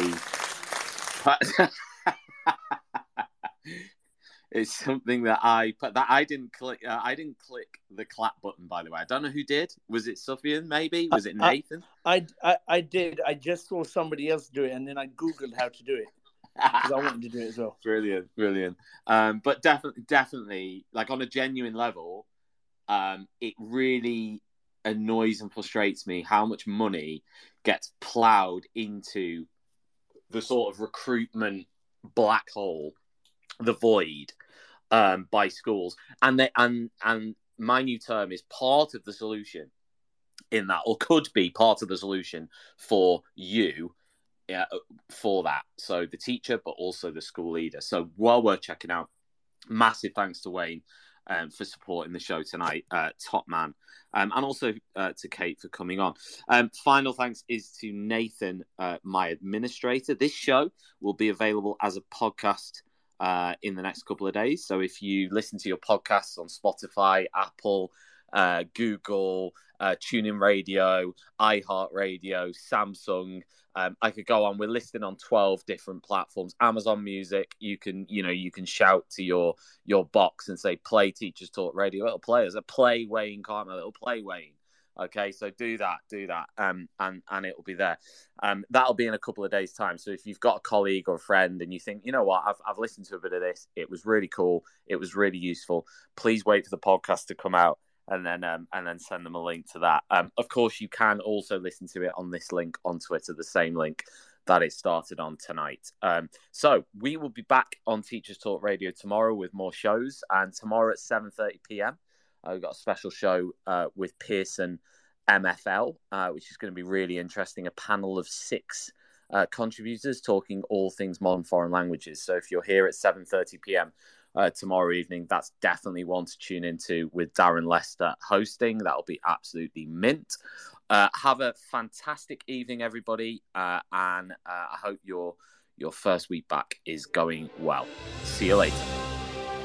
Speaker 2: It's something that I put that I didn't click. Uh, I didn't click the clap button. By the way, I don't know who did. Was it Sufian? Maybe was it Nathan?
Speaker 5: I, I I did. I just saw somebody else do it, and then I googled how to do it because I wanted to do it as well.
Speaker 2: Brilliant, brilliant. Um, but definitely, definitely, like on a genuine level, um, it really annoys and frustrates me how much money gets ploughed into the sort of recruitment black hole the void um, by schools, and they and and MyNewTerm is part of the solution in that, or could be part of the solution for you uh, for that. So the teacher, but also the school leader. So well worth checking out. Massive thanks to Wayne um, for supporting the show tonight. Uh, top man. Um, and also uh, to Kate for coming on. Um, final thanks is to Nathan, uh, my administrator. This show will be available as a podcast uh, in the next couple of days. So if you listen to your podcasts on Spotify, Apple, uh, Google, uh, TuneIn Radio, iHeartRadio, Samsung. Um, I could go on. We're listed on twelve different platforms. Amazon Music. You can, you know, you can shout to your your box and say, "Play Teachers Talk Radio." It'll play as a play Wayne Cartmel. It'll play Wayne. Okay, so do that, do that, um, and and it will be there. Um, that'll be in a couple of days' time. So if you've got a colleague or a friend and you think, you know what, I've I've listened to a bit of this, it was really cool, it was really useful. Please wait for the podcast to come out and then um, and then send them a link to that. Um, of course, you can also listen to it on this link on Twitter, the same link that it started on tonight. Um, so we will be back on Teachers Talk Radio tomorrow with more shows, and tomorrow at seven thirty PM, uh, we've got a special show uh, with Pearson MFL, uh, which is going to be really interesting. A panel of six. Uh, contributors talking all things modern foreign languages. So if you're here at 7:30 p.m., uh, tomorrow evening. That's definitely one to tune into with Darren Lester hosting. That'll be absolutely mint. Uh, have a fantastic evening, everybody, and I hope your your first week back is going well. See you later.